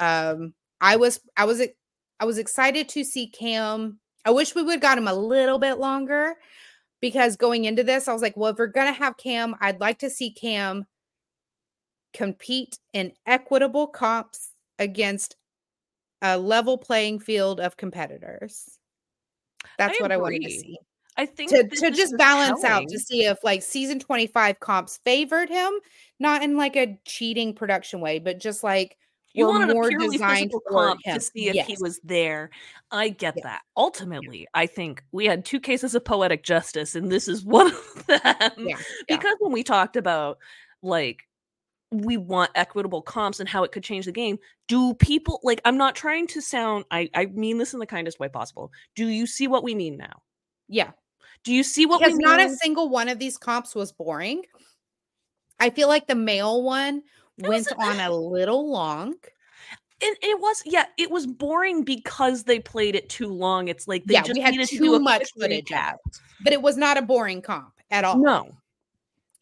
Um, I was, I was, I was excited to see Cam. I wish we would have got him a little bit longer because going into this, I was like, well, if we're gonna have Cam, I'd like to see Cam compete in equitable comps against a level playing field of competitors. That's what I wanted to see. I think To, to just balance out to see if like season 25 comps favored him, not in like a cheating production way, but just like you wanted a purely designed physical comp him. to see if he was there. I get Yeah. that. Ultimately, I think we had two cases of poetic justice, and this is one of them. Yeah, yeah. Because when we talked about like we want equitable comps and how it could change the game, do people like I'm not trying to sound I, I mean this in the kindest way possible. Do you see what we mean now? Yeah. Do you see what because we mean? not a single one of these comps was boring. I feel like the male one went on a little long. And it was yeah, it was boring because they played it too long. It's like they Yeah, just we had needed to too do a much footage of recap. but it was not a boring comp at all. No,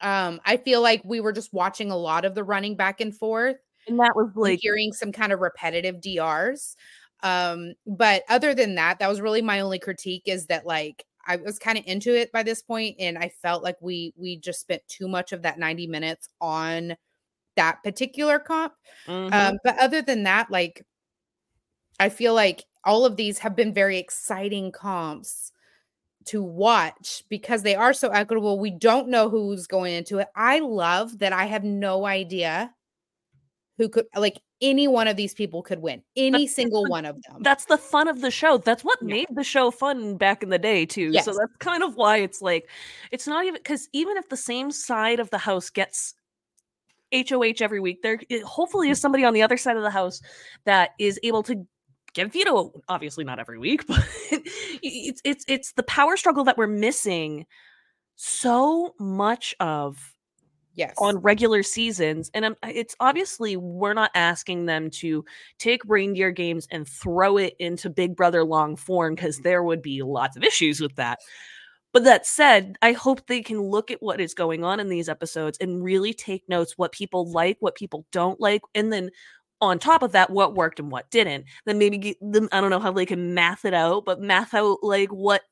Um, I feel like we were just watching a lot of the running back and forth, and that was like hearing some kind of repetitive DRs. Um, but other than that, that was really my only critique is that like I was kind of into it by this point, and I felt like we we just spent too much of that 90 minutes on that particular comp. mhm. Um, but other than that, like I feel like all of these have been very exciting comps to watch because they are so equitable. We don't know who's going into it. I love that I have no idea who could like any one of these people could win. Any single the- one of them. that's the fun of the show. That's what Yeah. made the show fun back in the day too. Yes. So that's kind of why it's like it's not even because even if the same side of the house gets HOH every week, there hopefully is somebody on the other side of the house that is able to give veto. Obviously not every week, but it's it's it's the power struggle that we're missing so much of yes. on regular seasons and um, it's obviously we're not asking them to take reindeer games and throw it into big brother long form because there would be lots of issues with that but that said i hope they can look at what is going on in these episodes and really take notes what people like what people don't like and then on top of that what worked and what didn't then maybe get them i don't know how they can math it out but math out like what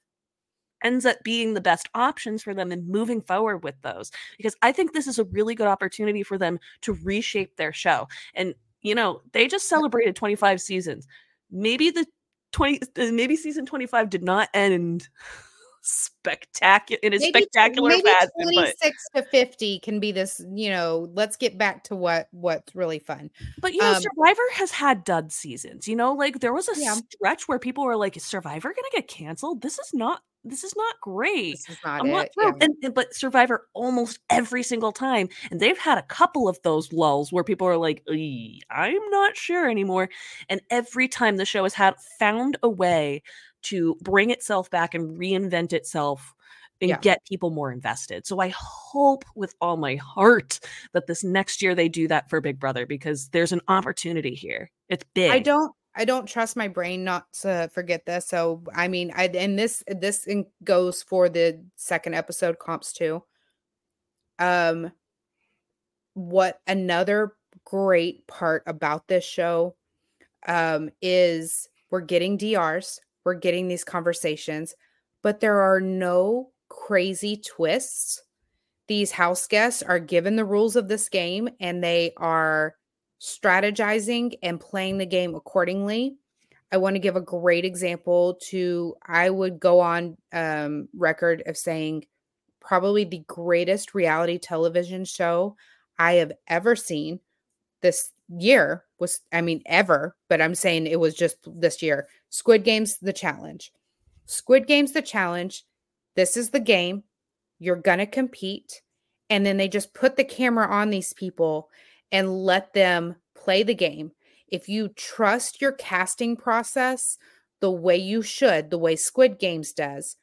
ends up being the best options for them and moving forward with those because I think this is a really good opportunity for them to reshape their show. And you know, they just celebrated 25 seasons. Maybe the 20 uh, maybe season 25 did not end spectacular in a maybe, spectacular maybe fashion. 26 to 50 can be this, you know, let's get back to what what's really fun. but you know, Um, Survivor has had dud seasons. You know, like there was a Yeah. stretch where people were like, "Is Survivor gonna get canceled? This is not. This is not great." This is not not yeah. And, and- but Survivor almost every single time, and they've had a couple of those lulls where people are like, "I'm not sure anymore." And every time the show has had found a way to bring itself back and reinvent itself and Yeah. get people more invested. So I hope with all my heart that this next year they do that for Big Brother because there's an opportunity here. It's big. I don't I don't trust my brain not to forget this. So I mean, I and this this goes for the second episode comps too. Um, what another great part about this show um is we're getting DRs, we're getting these conversations, but there are no crazy twists. These house guests are given the rules of this game and they are strategizing and playing the game accordingly. I want to give a great example to I would go on um, record of saying probably the greatest reality television show I have ever seen this year was I mean ever, but I'm saying it was just this year. Squid Games the challenge. Squid Games the challenge. This is the game. You're going to compete and then they just put the camera on these people and let them play the game. If you trust your casting process the way you should, the way Squid Games does,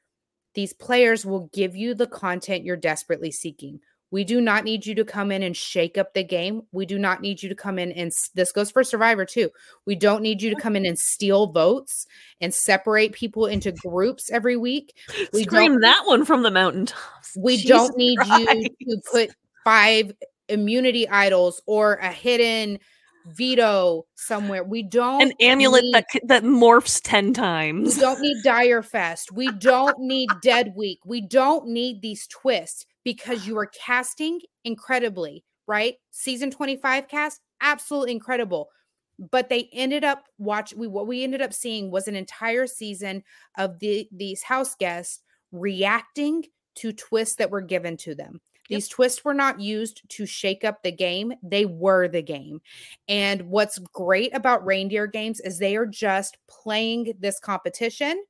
these players will give you the content you're desperately seeking. We do not need you to come in and shake up the game. We do not need you to come in and this goes for Survivor too. We don't need you to come in and steal votes and separate people into groups every week. we Scream that one from the mountaintops. We Jesus don't need you to put five immunity idols or a hidden veto somewhere. We don't an amulet need- that that morphs 10 times. we don't need Dire Fest. We don't need Dead Week. We don't need these twists because you are casting incredibly, right? Season 25 cast, absolutely incredible. But they ended up watch we what we ended up seeing was an entire season of the these house guests reacting to twists that were given to them. Yep. These twists were not used to shake up the game, they were the game. And what's great about reindeer games is they are just playing this competition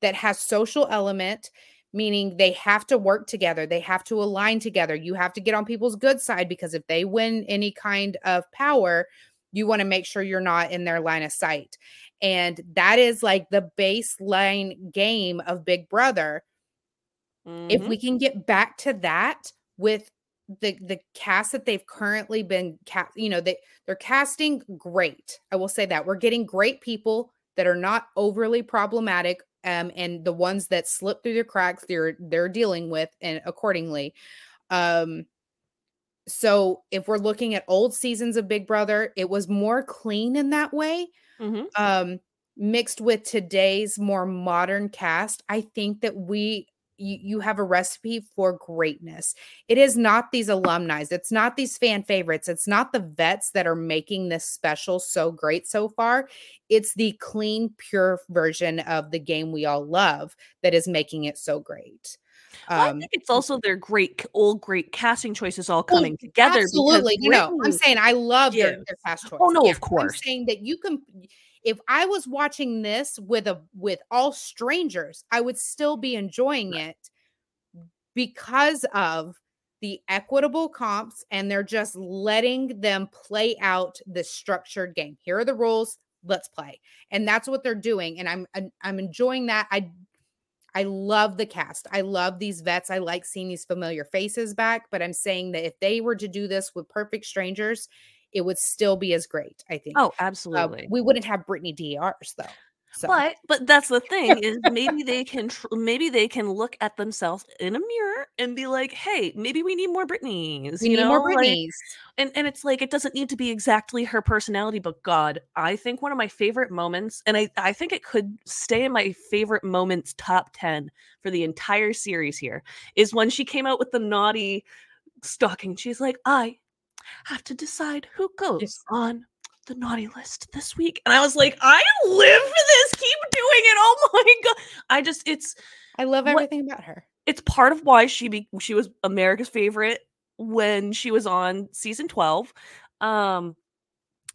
that has social element meaning they have to work together they have to align together. You have to get on people's good side because if they win any kind of power you want to make sure you're not in their line of sight. And that is like the baseline game of big brother. If Mhm. we can get back to that with the the cast that they've currently been cast you know they they're casting great. I will say that. We're getting great people that are not overly problematic um and the ones that slip through the cracks they're they're dealing with and accordingly um so if we're looking at old seasons of big brother it was more clean in that way Mhm. um mixed with today's more modern cast i think that we you, you have a recipe for greatness it is not these alumni it's not these fan favorites it's not the vets that are making this special so great so far it's the clean pure version of the game we all love that is making it so great Well, I um think it's also their great, old, great casting choices all Well, coming together. Absolutely. You know, I'm saying I love their, gives- their cast choice. Oh, no, of course. I'm saying that you can if I was watching this with a with all strangers, I would still be enjoying it because of the equitable comps and they're just letting them play out the structured game. Here are the rules, let's play. And that's what they're doing and I'm I'm- I'm enjoying that. I I love the cast. I love these vets. I like seeing these familiar faces back, but I'm saying that if they were to do this with perfect strangers, it would still be as great, I think. Oh, Uh, absolutely. we wouldn't have Britney DRs though. So But but that's the thing is maybe they can tr- maybe they can look at themselves in a mirror and be like, hey, maybe we need more Britneys. we you need know? more Like, Britneys. and and it's like it doesn't need to be exactly her personality but god i think one of my favorite moments and i i think it could stay in my favorite moments top 10 for the entire series here is when she came out with the naughty stocking she's like i have to decide who goes Yes. on the naughty list this week and i was like i live for this keep doing it. Oh my god. I just it's I love What- everything about her. it's part of why she be she was America's favorite when she was on season 12. Um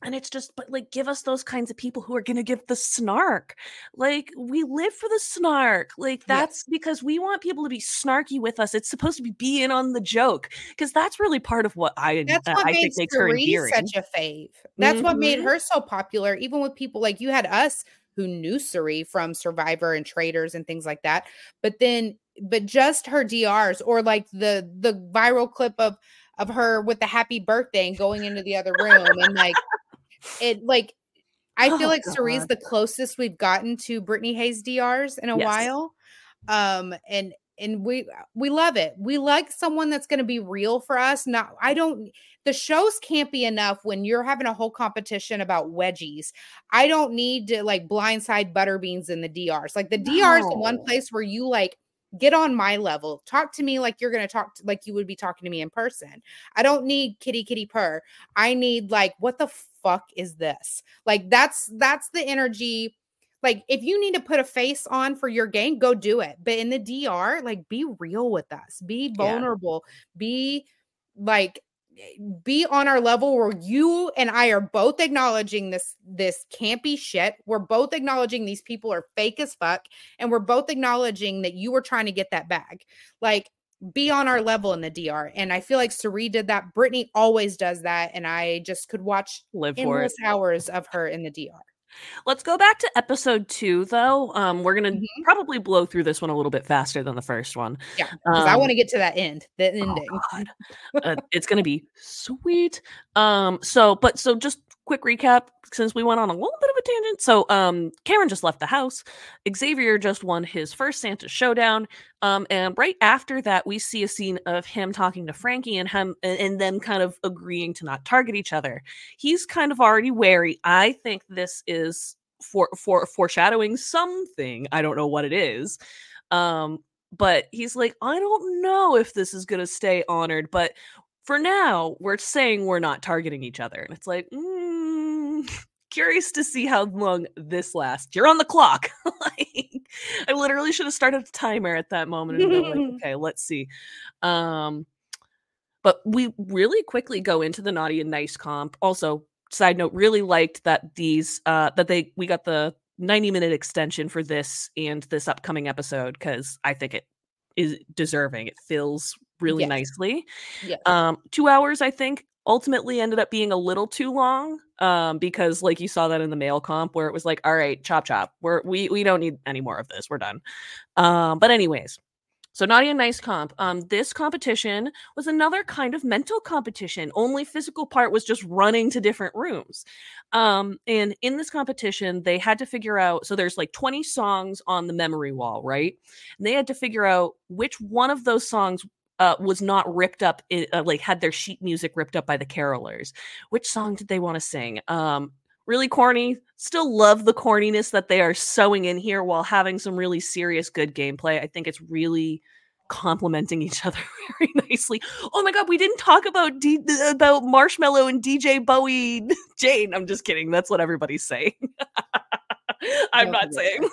and it's just but like give us those kinds of people who are going to give the snark. Like we live for the snark. Like that's because we want people to be snarky with us. It's supposed to be being on the joke because that's really part of what I That's what I think makes her such a fave. That's what made Mhm. her so popular, even with people like you had us who knew Cirie from Survivor and Traitors and things like that. But then, but just her DRs or like the the viral clip of of her with the happy birthday and going into the other room and like it like I feel Oh, like Cirie the closest we've gotten to Britney Haynes DRs in a Yes. while. Um and and we we love it. We like someone that's going to be real for us. Not I don't the shows can't be enough when you're having a whole competition about wedgies. I don't need to like blindside butterbeans in the DRs. Like the DR is the one place where you like get on my level. Talk to me like you're going to talk to, like you would be talking to me in person. I don't need kitty kitty purr. I need like what the fuck is this? Like that's that's the energy like if you need to put a face on for your game, go do it. But in the DR, like be real with us. Be Yeah. vulnerable. Be like be on our level where you and I are both acknowledging this this campy shit. We're both acknowledging these people are fake as fuck and we're both acknowledging that you were trying to get that bag. Like be on our level in the DR. And I feel like Cirie did that. Britney always does that. And I just could watch Live endless hours of her in the DR. Let's go back to episode two, though. Um, we're gonna Mhm. probably blow through this one a little bit faster than the first one. Yeah, because I Um, want to get to that end, the oh, ending. God. Uh, it's gonna be sweet. Um, so, but so just quick recap since we went on a little bit of a tangent. So, um, Cameron just left the house. Xavier just won his first Santa showdown. Um, and right after that, we see a scene of him talking to Frankie and him and, them kind of agreeing to not target each other. He's kind of already wary. I think this is for for foreshadowing something. I don't know what it is. Um, but he's like, I don't know if this is gonna stay honored, but for now, we're saying we're not targeting each other. And it's like, mm, curious to see how long this lasts. You're on the clock. like, I literally should have started a timer at that moment and been like, okay, let's see. Um, but we really quickly go into the naughty and nice comp. Also, side note, really liked that these uh that they we got the 90 minute extension for this and this upcoming episode because I think it is deserving. It fills really Yes. nicely. Yes. Um, two hours, I think, ultimately ended up being a little too long. Um, because like you saw that in the mail comp where it was like, all right, chop chop. We're we we don't need any more of this. We're done. Um, but anyways. So naughty and nice comp. Um, this competition was another kind of mental competition. Only physical part was just running to different rooms. Um, and in this competition, they had to figure out. So there's like 20 songs on the memory wall, right? And they had to figure out which one of those songs uh, was not ripped up, uh, like had their sheet music ripped up by the carolers. Which song did they want to sing? Um, really corny. Still love the corniness that they are sewing in here while having some really serious, good gameplay. I think it's really complementing each other very nicely. Oh my god, we didn't talk about D- about Marshmello and DJ Bowie Jane. I'm just kidding. That's what everybody's saying. I'm Don't saying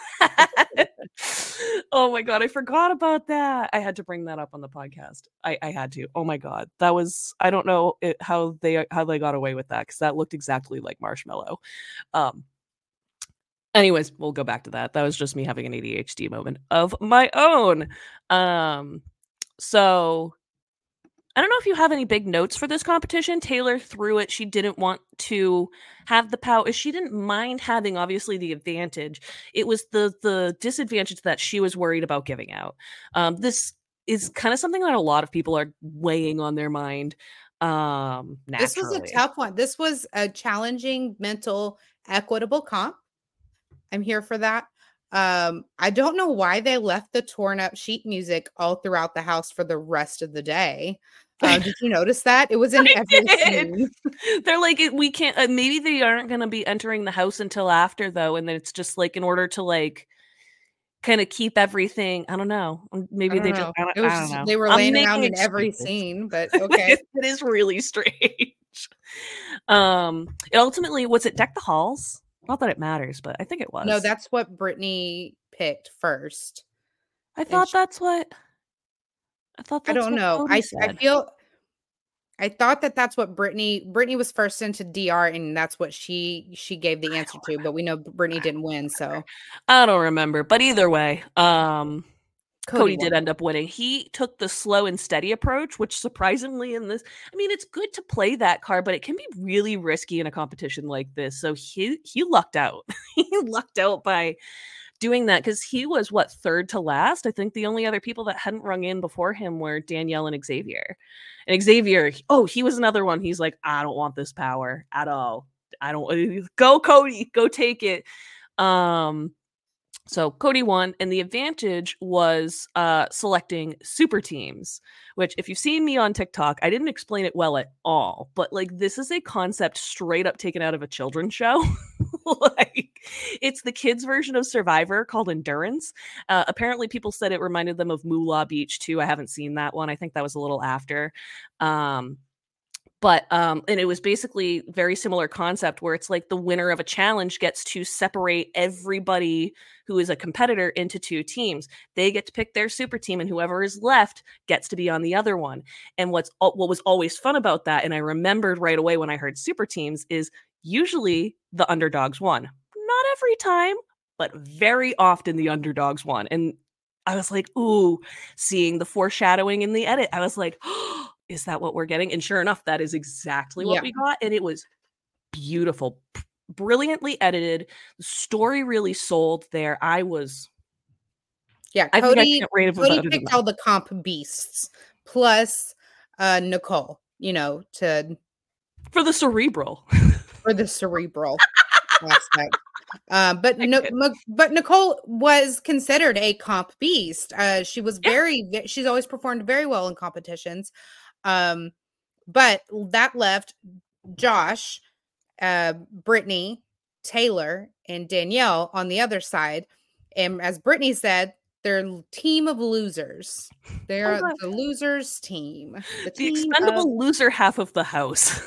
oh my god, I forgot about that. I had to bring that up on the podcast. I, I had to. Oh my god, that was. I don't know it, how they how they got away with that because that looked exactly like Marshmello. Um. Anyways, we'll go back to that. That was just me having an ADHD moment of my own. Um. So I don't know if you have any big notes for this competition. Taylor threw it. She didn't want to have the power. She didn't mind having obviously the advantage. It was the the disadvantage that she was worried about giving out. Um, this is kind of something that a lot of people are weighing on their mind. Um, This was a tough one. This was a challenging mental equitable comp. I'm here for that. Um, I don't know why they left the torn up sheet music all throughout the house for the rest of the day. Uh, did you notice that? It was in every scene. They're like, we can't. Uh, maybe they aren't going to be entering the house until after, though, and then it's just like in order to like kind of keep everything. I don't know. Maybe they don't just. know. I don't, It was I just- they were I'm laying around in every scene, but okay. it is really strange. Um, it ultimately was it deck the halls Not that it matters, but I think it was. No, that's what Britney picked first. I thought she- that's what. I thought. I don't know. Cody I I feel I thought that that's what Britney Britney was first into DR and that's what she she gave the answer to, but we know Britney didn't win, so I don't remember, but either way, um, Cody, won. did end up winning. He took the slow and steady approach, which surprisingly in this, I mean, it's good to play that card, but it can be really risky in a competition like this. So he he lucked out. he lucked out by doing that because he was what third to last. I think the only other people that hadn't rung in before him were Danielle and Xavier. And Xavier, oh, he was another one. He's like, I don't want this power at all. I don't go, Cody, go take it. Um, so Cody won, and the advantage was uh, selecting super teams. Which, if you've seen me on TikTok, I didn't explain it well at all. But like, this is a concept straight up taken out of a children's show. like, it's the kids' version of Survivor called Endurance. Uh, apparently, people said it reminded them of Moolah Beach too. I haven't seen that one. I think that was a little after. Um, but um and it was basically very similar concept where it's like the winner of a challenge gets to separate everybody who is a competitor into two teams. They get to pick their super team and whoever is left gets to be on the other one. And what's what was always fun about that and i remembered right away when i heard super teams is usually the underdogs won. Not every time but very often the underdogs won. And i was like ooh seeing the foreshadowing in the edit i was like oh, is that what we're getting? And sure enough, that is exactly what Yeah. we got. And it was beautiful, brilliantly edited. The story really sold there. I was, Yeah, I think I Cody can't rate it Cody without picked all the comp beasts plus uh Nicole, you know, to for the cerebral. for the cerebral aspect. Um, but no, but Nicole was considered a comp beast. Uh, she was very, ve- she's always performed very well in competitions. Um, but that left Josh, uh, Britney, Taylor, and Danielle on the other side. And as Britney said, they're a team of losers. They're God. the losers team. The, The team of- expendable loser half of the house.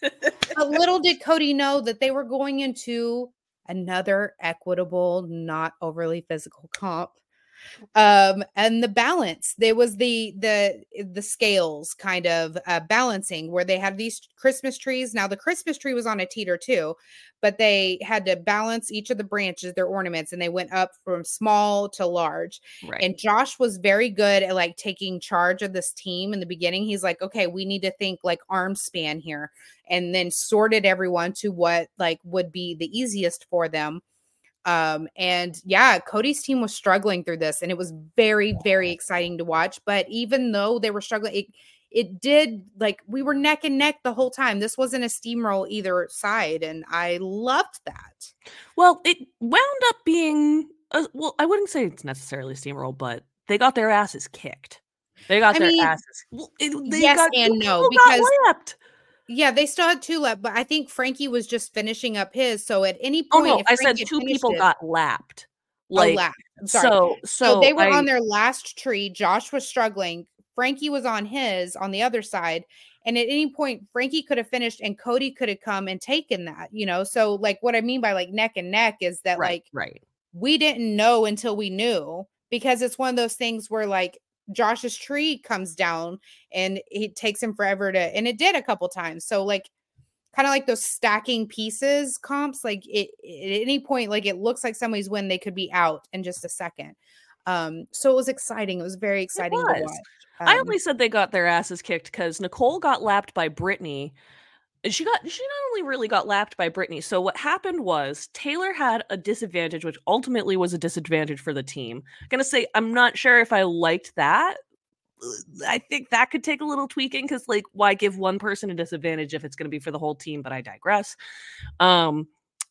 but little did Cody know that they were going into another equitable, not overly physical comp. Um, and the balance, there was the the the scales kind of uh, balancing where they had these Christmas trees. Now the Christmas tree was on a teeter too, but they had to balance each of the branches, their ornaments, and they went up from small to large. right. And Josh was very good at like taking charge of this team in the beginning. He's like, okay, we need to think like arm span here, and then sorted everyone to what like would be the easiest for them. Um, and yeah, Cody's team was struggling through this, and it was very, very exciting to watch. But even though they were struggling, it it did like we were neck and neck the whole time. This wasn't a steamroll either side, and I loved that. well, it wound up being, a, well, I wouldn't say it's necessarily steamroll, but they got their asses kicked. They got I their mean, asses. Well, it, they yes got, and no, because-. Yeah, they still had two left, but I think Frankie was just finishing up his. So at any point, Oh no, I said two people it- got lapped. oh, Like lap. I'm sorry. so, So, so they were I- on their last tree. Josh was struggling. Frankie was on his on the other side. And at any point, Frankie could have finished and Cody could have come and taken that, you know. So, like, what I mean by like neck and neck is that, right, like, right. we didn't know until we knew because it's one of those things where, like, Josh's tree comes down and it takes him forever to, and it did a couple times. So, like, kind of like those stacking pieces comps, like, it at any point, like, it looks like somebody's win, they could be out in just a second. Um, so it was exciting. It was very exciting to was. watch. I Um, only said they got their asses kicked because Nicole got lapped by Britney. She got she not only really got lapped by Britney. So what happened was Taylor had a disadvantage, which ultimately was a disadvantage for the team. I'm gonna say I'm not sure if I liked that. Uh, I think that could take a little tweaking because like why give one person a disadvantage if it's gonna be for the whole team, but I digress. Um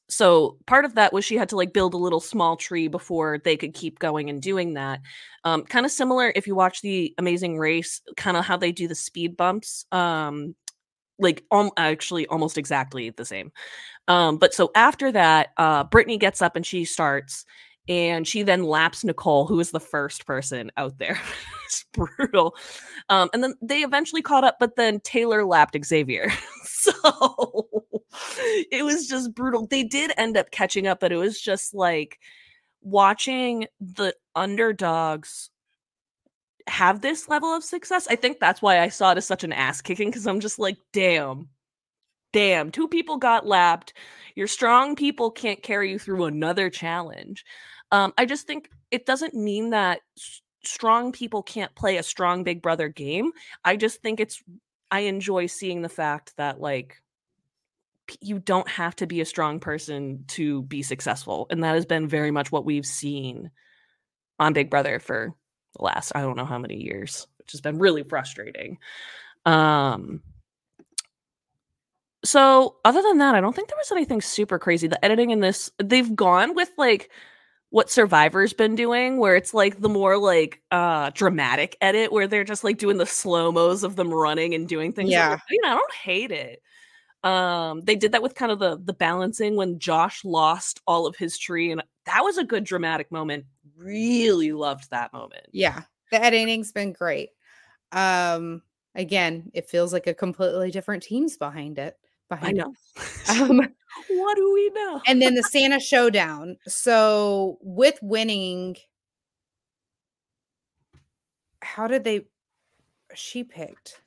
so part of that was she had to like build a little small tree before they could keep going and doing that um, kind of similar if you watch the amazing race kind of how they do the speed bumps um, like um, actually almost exactly the same. Um, but so after that uh, britney gets up and she starts and she then laps nicole who is the first person out there. It's brutal. Um, and then they eventually caught up but then taylor lapped xavier. So it was just brutal. They did end up catching up, but it was just like watching the underdogs have this level of success. I think that's why I saw it as such an ass kicking because I'm just like, damn, damn, two people got lapped. Your strong people can't carry you through another challenge. Um, I just think it doesn't mean that s- strong people can't play a strong Big Brother game. I just think it's, I enjoy seeing the fact that, like, you don't have to be a strong person to be successful. And that has been very much what we've seen on Big Brother for the last, I don't know how many years, which has been really frustrating. Um, so other than that, I don't think there was anything super crazy. The editing in this, they've gone with like what Survivor's been doing, where it's like the more like uh dramatic edit, where they're just like doing the slow-mos of them running and doing things. Yeah. like, you know, I don't hate it. Um, they did that with kind of the the balancing when Josh lost all of his tree, and that was a good dramatic moment. Really loved that moment. Yeah. The editing's been great. Um, again, it feels like a completely different teams behind it. I Behind it. know. Um, what do we know? and then the Santa showdown. So with winning, how did they she picked?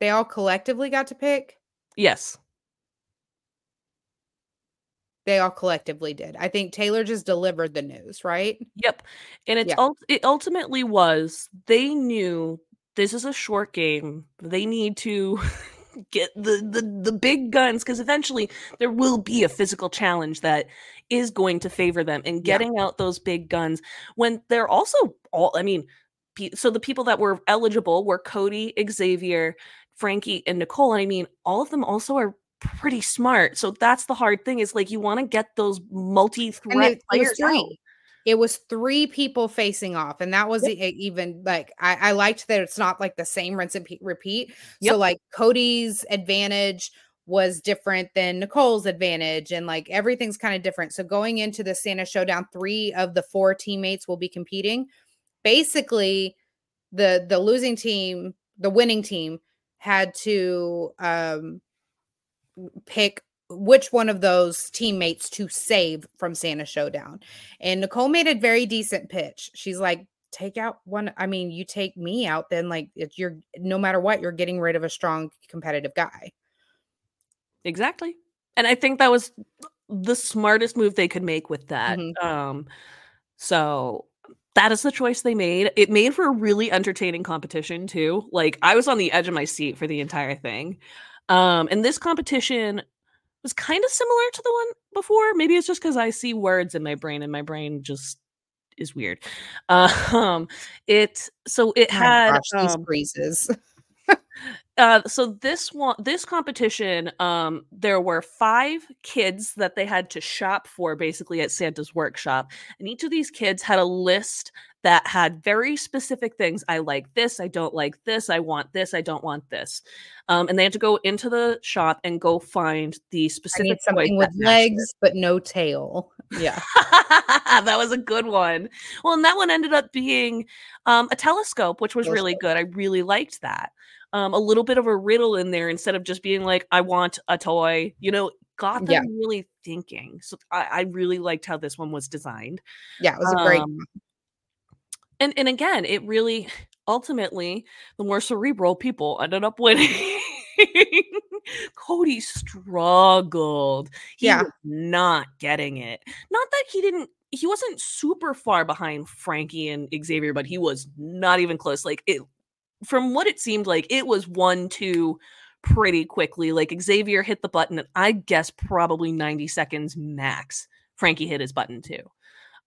They all collectively got to pick? yes. They all collectively did. I think Taylor just delivered the news, right? Yep. And it's Yeah. ult- it ultimately was they knew this is a short game. They need to get the the the big guns because eventually there will be a physical challenge that is going to favor them and Yeah. getting out those big guns when they're also all I mean so the people that were eligible were Cody, Xavier, Frankie and Nicole and I mean all of them also are pretty smart. So that's the hard thing is like you want to get those multi-threat it, it was players out. It was three people facing off, and that was Yep. even like I, I liked that it's not like the same rinse and repeat. Yep. So like Cody's advantage was different than Nicole's advantage, and like everything's kind of different. So going into the Santa Showdown, three of the four teammates will be competing. Basically, the the losing team, the winning team, had to um pick which one of those teammates to save from Santa Showdown. And Nicole made a very decent pitch. She's like, take out one. I mean, you take me out, then like it's you're no matter what, you're getting rid of a strong competitive guy. Exactly. And I think that was the smartest move they could make with that. Mhm. Um so that is the choice they made. It made for a really entertaining competition too. Like I was on the edge of my seat for the entire thing. Um and this competition was kind of similar to the one before. Maybe it's just cuz I see words in my brain and my brain just is weird. Um it so it Oh had gosh, these um, breezes. uh so this one this competition um there were five kids that they had to shop for basically at santa's workshop and each of these kids had a list that had very specific things i like this i don't like this i want this i don't want this um and they had to go into the shop and go find the specific need something with matched it. legs but no tail. Yeah. that was a good one. Well, and that one ended up being um, a telescope, which was really good. I really liked that. Um, a little bit of a riddle in there instead of just being like, I want a toy, you know, got them Yeah. really thinking. So I, I really liked how this one was designed. Yeah, it was a great Um, and and again, it really ultimately the more cerebral people ended up winning. Cody struggled. He Yeah. was not getting it. Not that he didn't he wasn't super far behind Frankie and Xavier, but he was not even close. Like it from what it seemed like, it was one two pretty quickly. Like Xavier hit the button, and I guess probably 90 seconds max. Frankie hit his button too.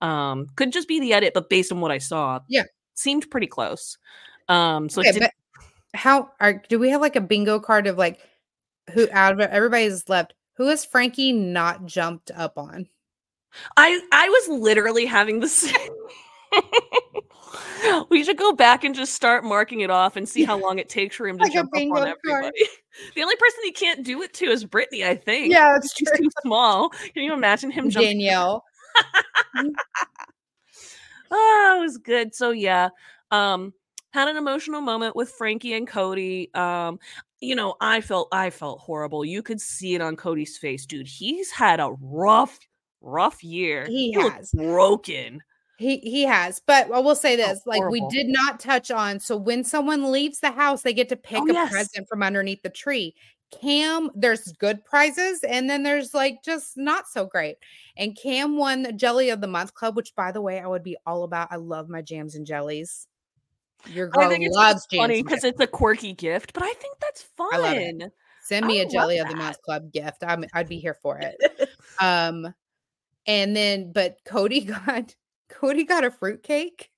Um, could just be the edit, but based on what I saw, Yeah. seemed pretty close. Um, so Okay, did- how are do we have like a bingo card of like who out of everybody's left? Who has Frankie not jumped up on? I I was literally having the same. we should go back and just start marking it off and see how long it takes for him to Like jump up on card. everybody. the only person he can't do it to is Britney, I think. Yeah, She's too small. Can you imagine him jumping? Danielle. Oh, it was good. So yeah, um, had an emotional moment with Frankie and Cody. Um, you know, I felt I felt horrible. You could see it on Cody's face, dude. He's had a rough, rough year. He, He has. broken. He he has. But I will say Oh, this, like we did not touch on so when someone leaves the house, they get to pick Oh, a yes. present from underneath the tree. Cam, there's good prizes and then there's like just not so great. And Cam won the Jelly of the Month Club, which by the way, I would be all about. I love my jams and jellies. Your I girl think it's loves jams. funny because it's a quirky gift, but I think that's I fun. Send me I a Jelly of the. Month Club gift. I'm I'd be here for it. Um, and then but Cody got Cody got a fruitcake.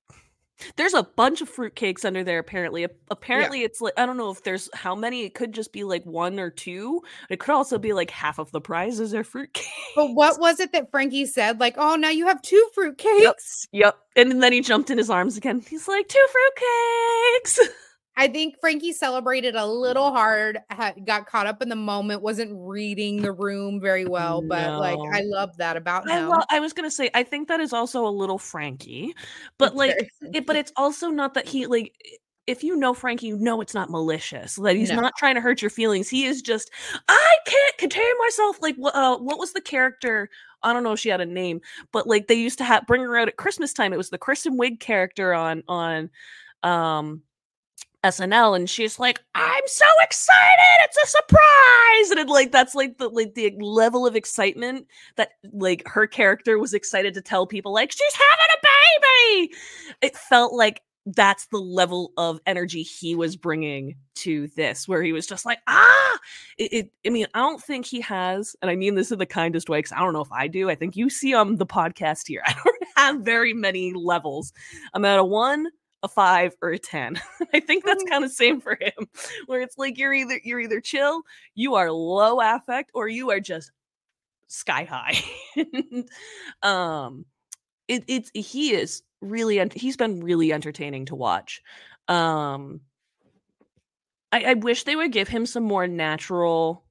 There's a bunch of fruitcakes under there, apparently. Apparently, it's like, I don't know if there's how many. It could just be like one or two. It could also be like half of the prizes are fruitcakes. But what was it that Frankie said? Like, oh, now you have two fruitcakes. Yep. Yep. And then he jumped in his arms again. He's like, two fruitcakes. I think Frankie celebrated a little hard, had, got caught up in the moment, wasn't reading the room very well. But like, I love that about I, him. lo- I was gonna say, I think that is also a little Frankie, but It's like, it, but it's also not that he like. If you know Frankie, you know it's not malicious. That he's No. not trying to hurt your feelings. He is just, I can't contain myself. Like, what? Uh, what was the character? I don't know if she had a name, but like they used to have bring her out at Christmas time. It was the Kristen Wiig character on on um SNL, and she's like, "I'm so excited! It's a surprise!" And it like that's like the like the level of excitement that like her character was excited to tell people like she's having a baby. It felt like that's the level of energy he was bringing to this, where he was just like, ah, it. it I mean, I don't think he has, and I mean this in the kindest way, because I don't know if I do. I think you see on the podcast here, I don't have very many levels. I'm at a one, a five, or a ten. I think that's kind of same for him, where it's like you're either you're either chill, you are low affect, or you are just sky high. um, it, it's he is really he's been really entertaining to watch. Um, I, I wish they would give him some more natural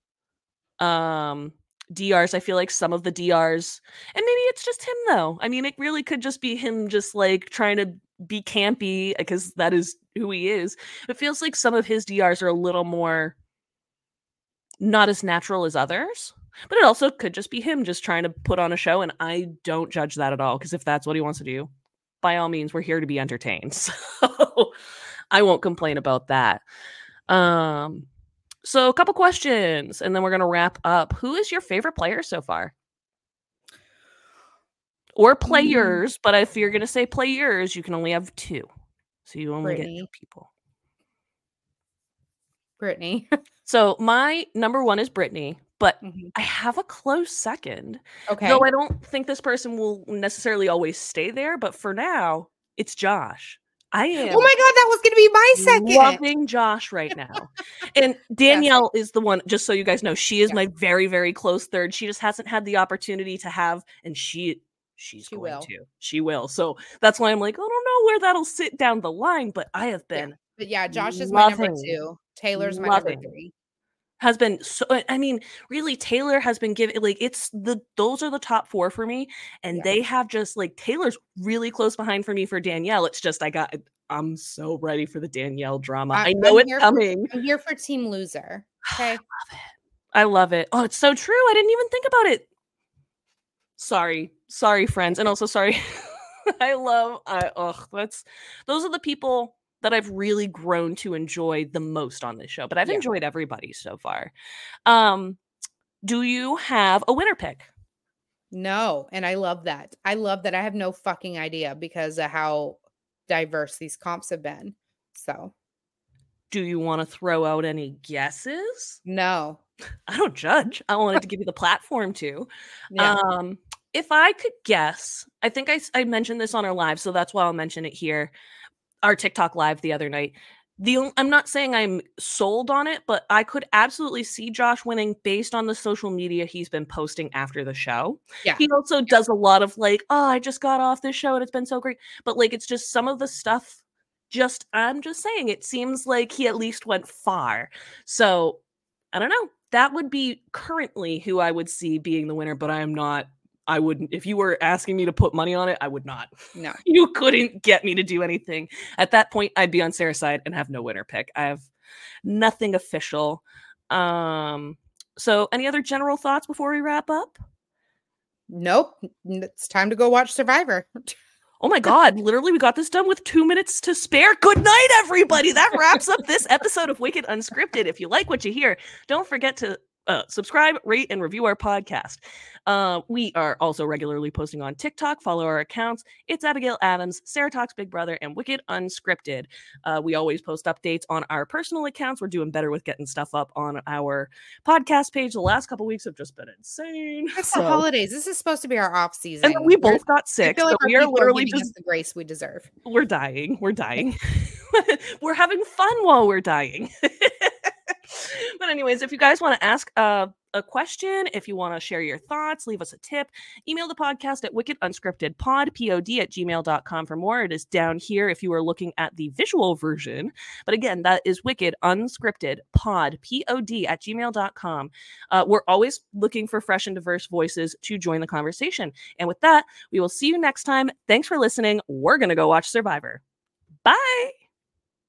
um DRs. I feel like some of the DRs, and maybe it's just him though. I mean, it really could just be him just like trying to be campy because that is who he is. It feels like some of his DRs are a little more not as natural as others. But it also could just be him just trying to put on a show, and I don't judge that at all because if that's what he wants to do, by all means, we're here to be entertained. So I won't complain about that. Um, so a couple questions, and then we're gonna wrap up. Who is your favorite player so far? Or players, but if you're gonna say players, you can only have two. So you only get two people. Britney. So my number one is Britney, but Mhm. I have a close second. Okay. Though I don't think this person will necessarily always stay there, but for now, it's Josh. I am oh my god, that was gonna be my second. loving Josh right now. and Danielle is the one, just so you guys know, she is Yeah. my very, very close third. She just hasn't had the opportunity to have, and she she's She going will. to. She will. So that's why I'm like, I don't know where that'll sit down the line, but I have Yeah. been But yeah, Josh is my number two. Taylor's my Loving. number three. has been so I mean, really Taylor has been given like it's the those are the top 4 for me and Yeah. they have just like Taylor's really close behind for me for Danielle. It's just I got uh, I'm so ready for the Danielle drama. I- I know I'm it's here for- coming. I'm here for Team Loser. Okay. I love it. Oh, it's so true. I didn't even think about it. Sorry. Sorry, friends. And also sorry. I love I ugh, that's those are the people that I've really grown to enjoy the most on this show. But I've Yeah. enjoyed everybody so far. Um do you have a winner pick? No, and I love that. I love that. I have no fucking idea because of how diverse these comps have been. So Do you want to throw out any guesses? no. I don't judge. I wanted to give you the platform to. Yeah. Um, if I could guess, I think I, I mentioned this on our live, so that's why I'll mention it here. Our TikTok live the other night. The I'm not saying I'm sold on it, but I could absolutely see Josh winning based on the social media he's been posting after the show. Yeah. He also does a lot of like, oh, I just got off this show and it's been so great. But like, it's just some of the stuff. Just I'm just saying, it seems like he at least went far. So I don't know. That would be currently who I would see being the winner, but I am not I wouldn't. If you were asking me to put money on it, I would not. No. You couldn't get me to do anything. At that point, I'd be on Sarah's side and have no winner pick. I have nothing official. Um, so any other general thoughts before we wrap up? Nope. It's time to go watch Survivor. Oh my God, literally, we got this done with two minutes to spare. Good night, everybody. That wraps up this episode of Wicked Unscripted. If you like what you hear, don't forget to uh, subscribe, rate, and review our podcast. Uh, we are also regularly posting on TikTok. Follow our accounts. It's Abigail Adams, Sarah Talks Big Brother, and Wicked Unscripted. Uh, we always post updates on our personal accounts. We're doing better with getting stuff up on our podcast page. The last couple weeks have just been insane. It's the holidays. This is supposed to be our off season. And then we both got sick. Like so we are literally just the grace we deserve. we're dying. We're dying. we're having fun while we're dying. but anyways, if you guys want to ask uh, a question, if you want to share your thoughts, leave us a tip, email the podcast at wickedunscriptedpod, pod pod at gmail.com for more. It is down here if you are looking at the visual version. But again, that is wicked unscripted pod, P-O-D at gmail.com. Uh, we're always looking for fresh and diverse voices to join the conversation. And with that, we will see you next time. Thanks for listening. We're going to go watch Survivor. Bye.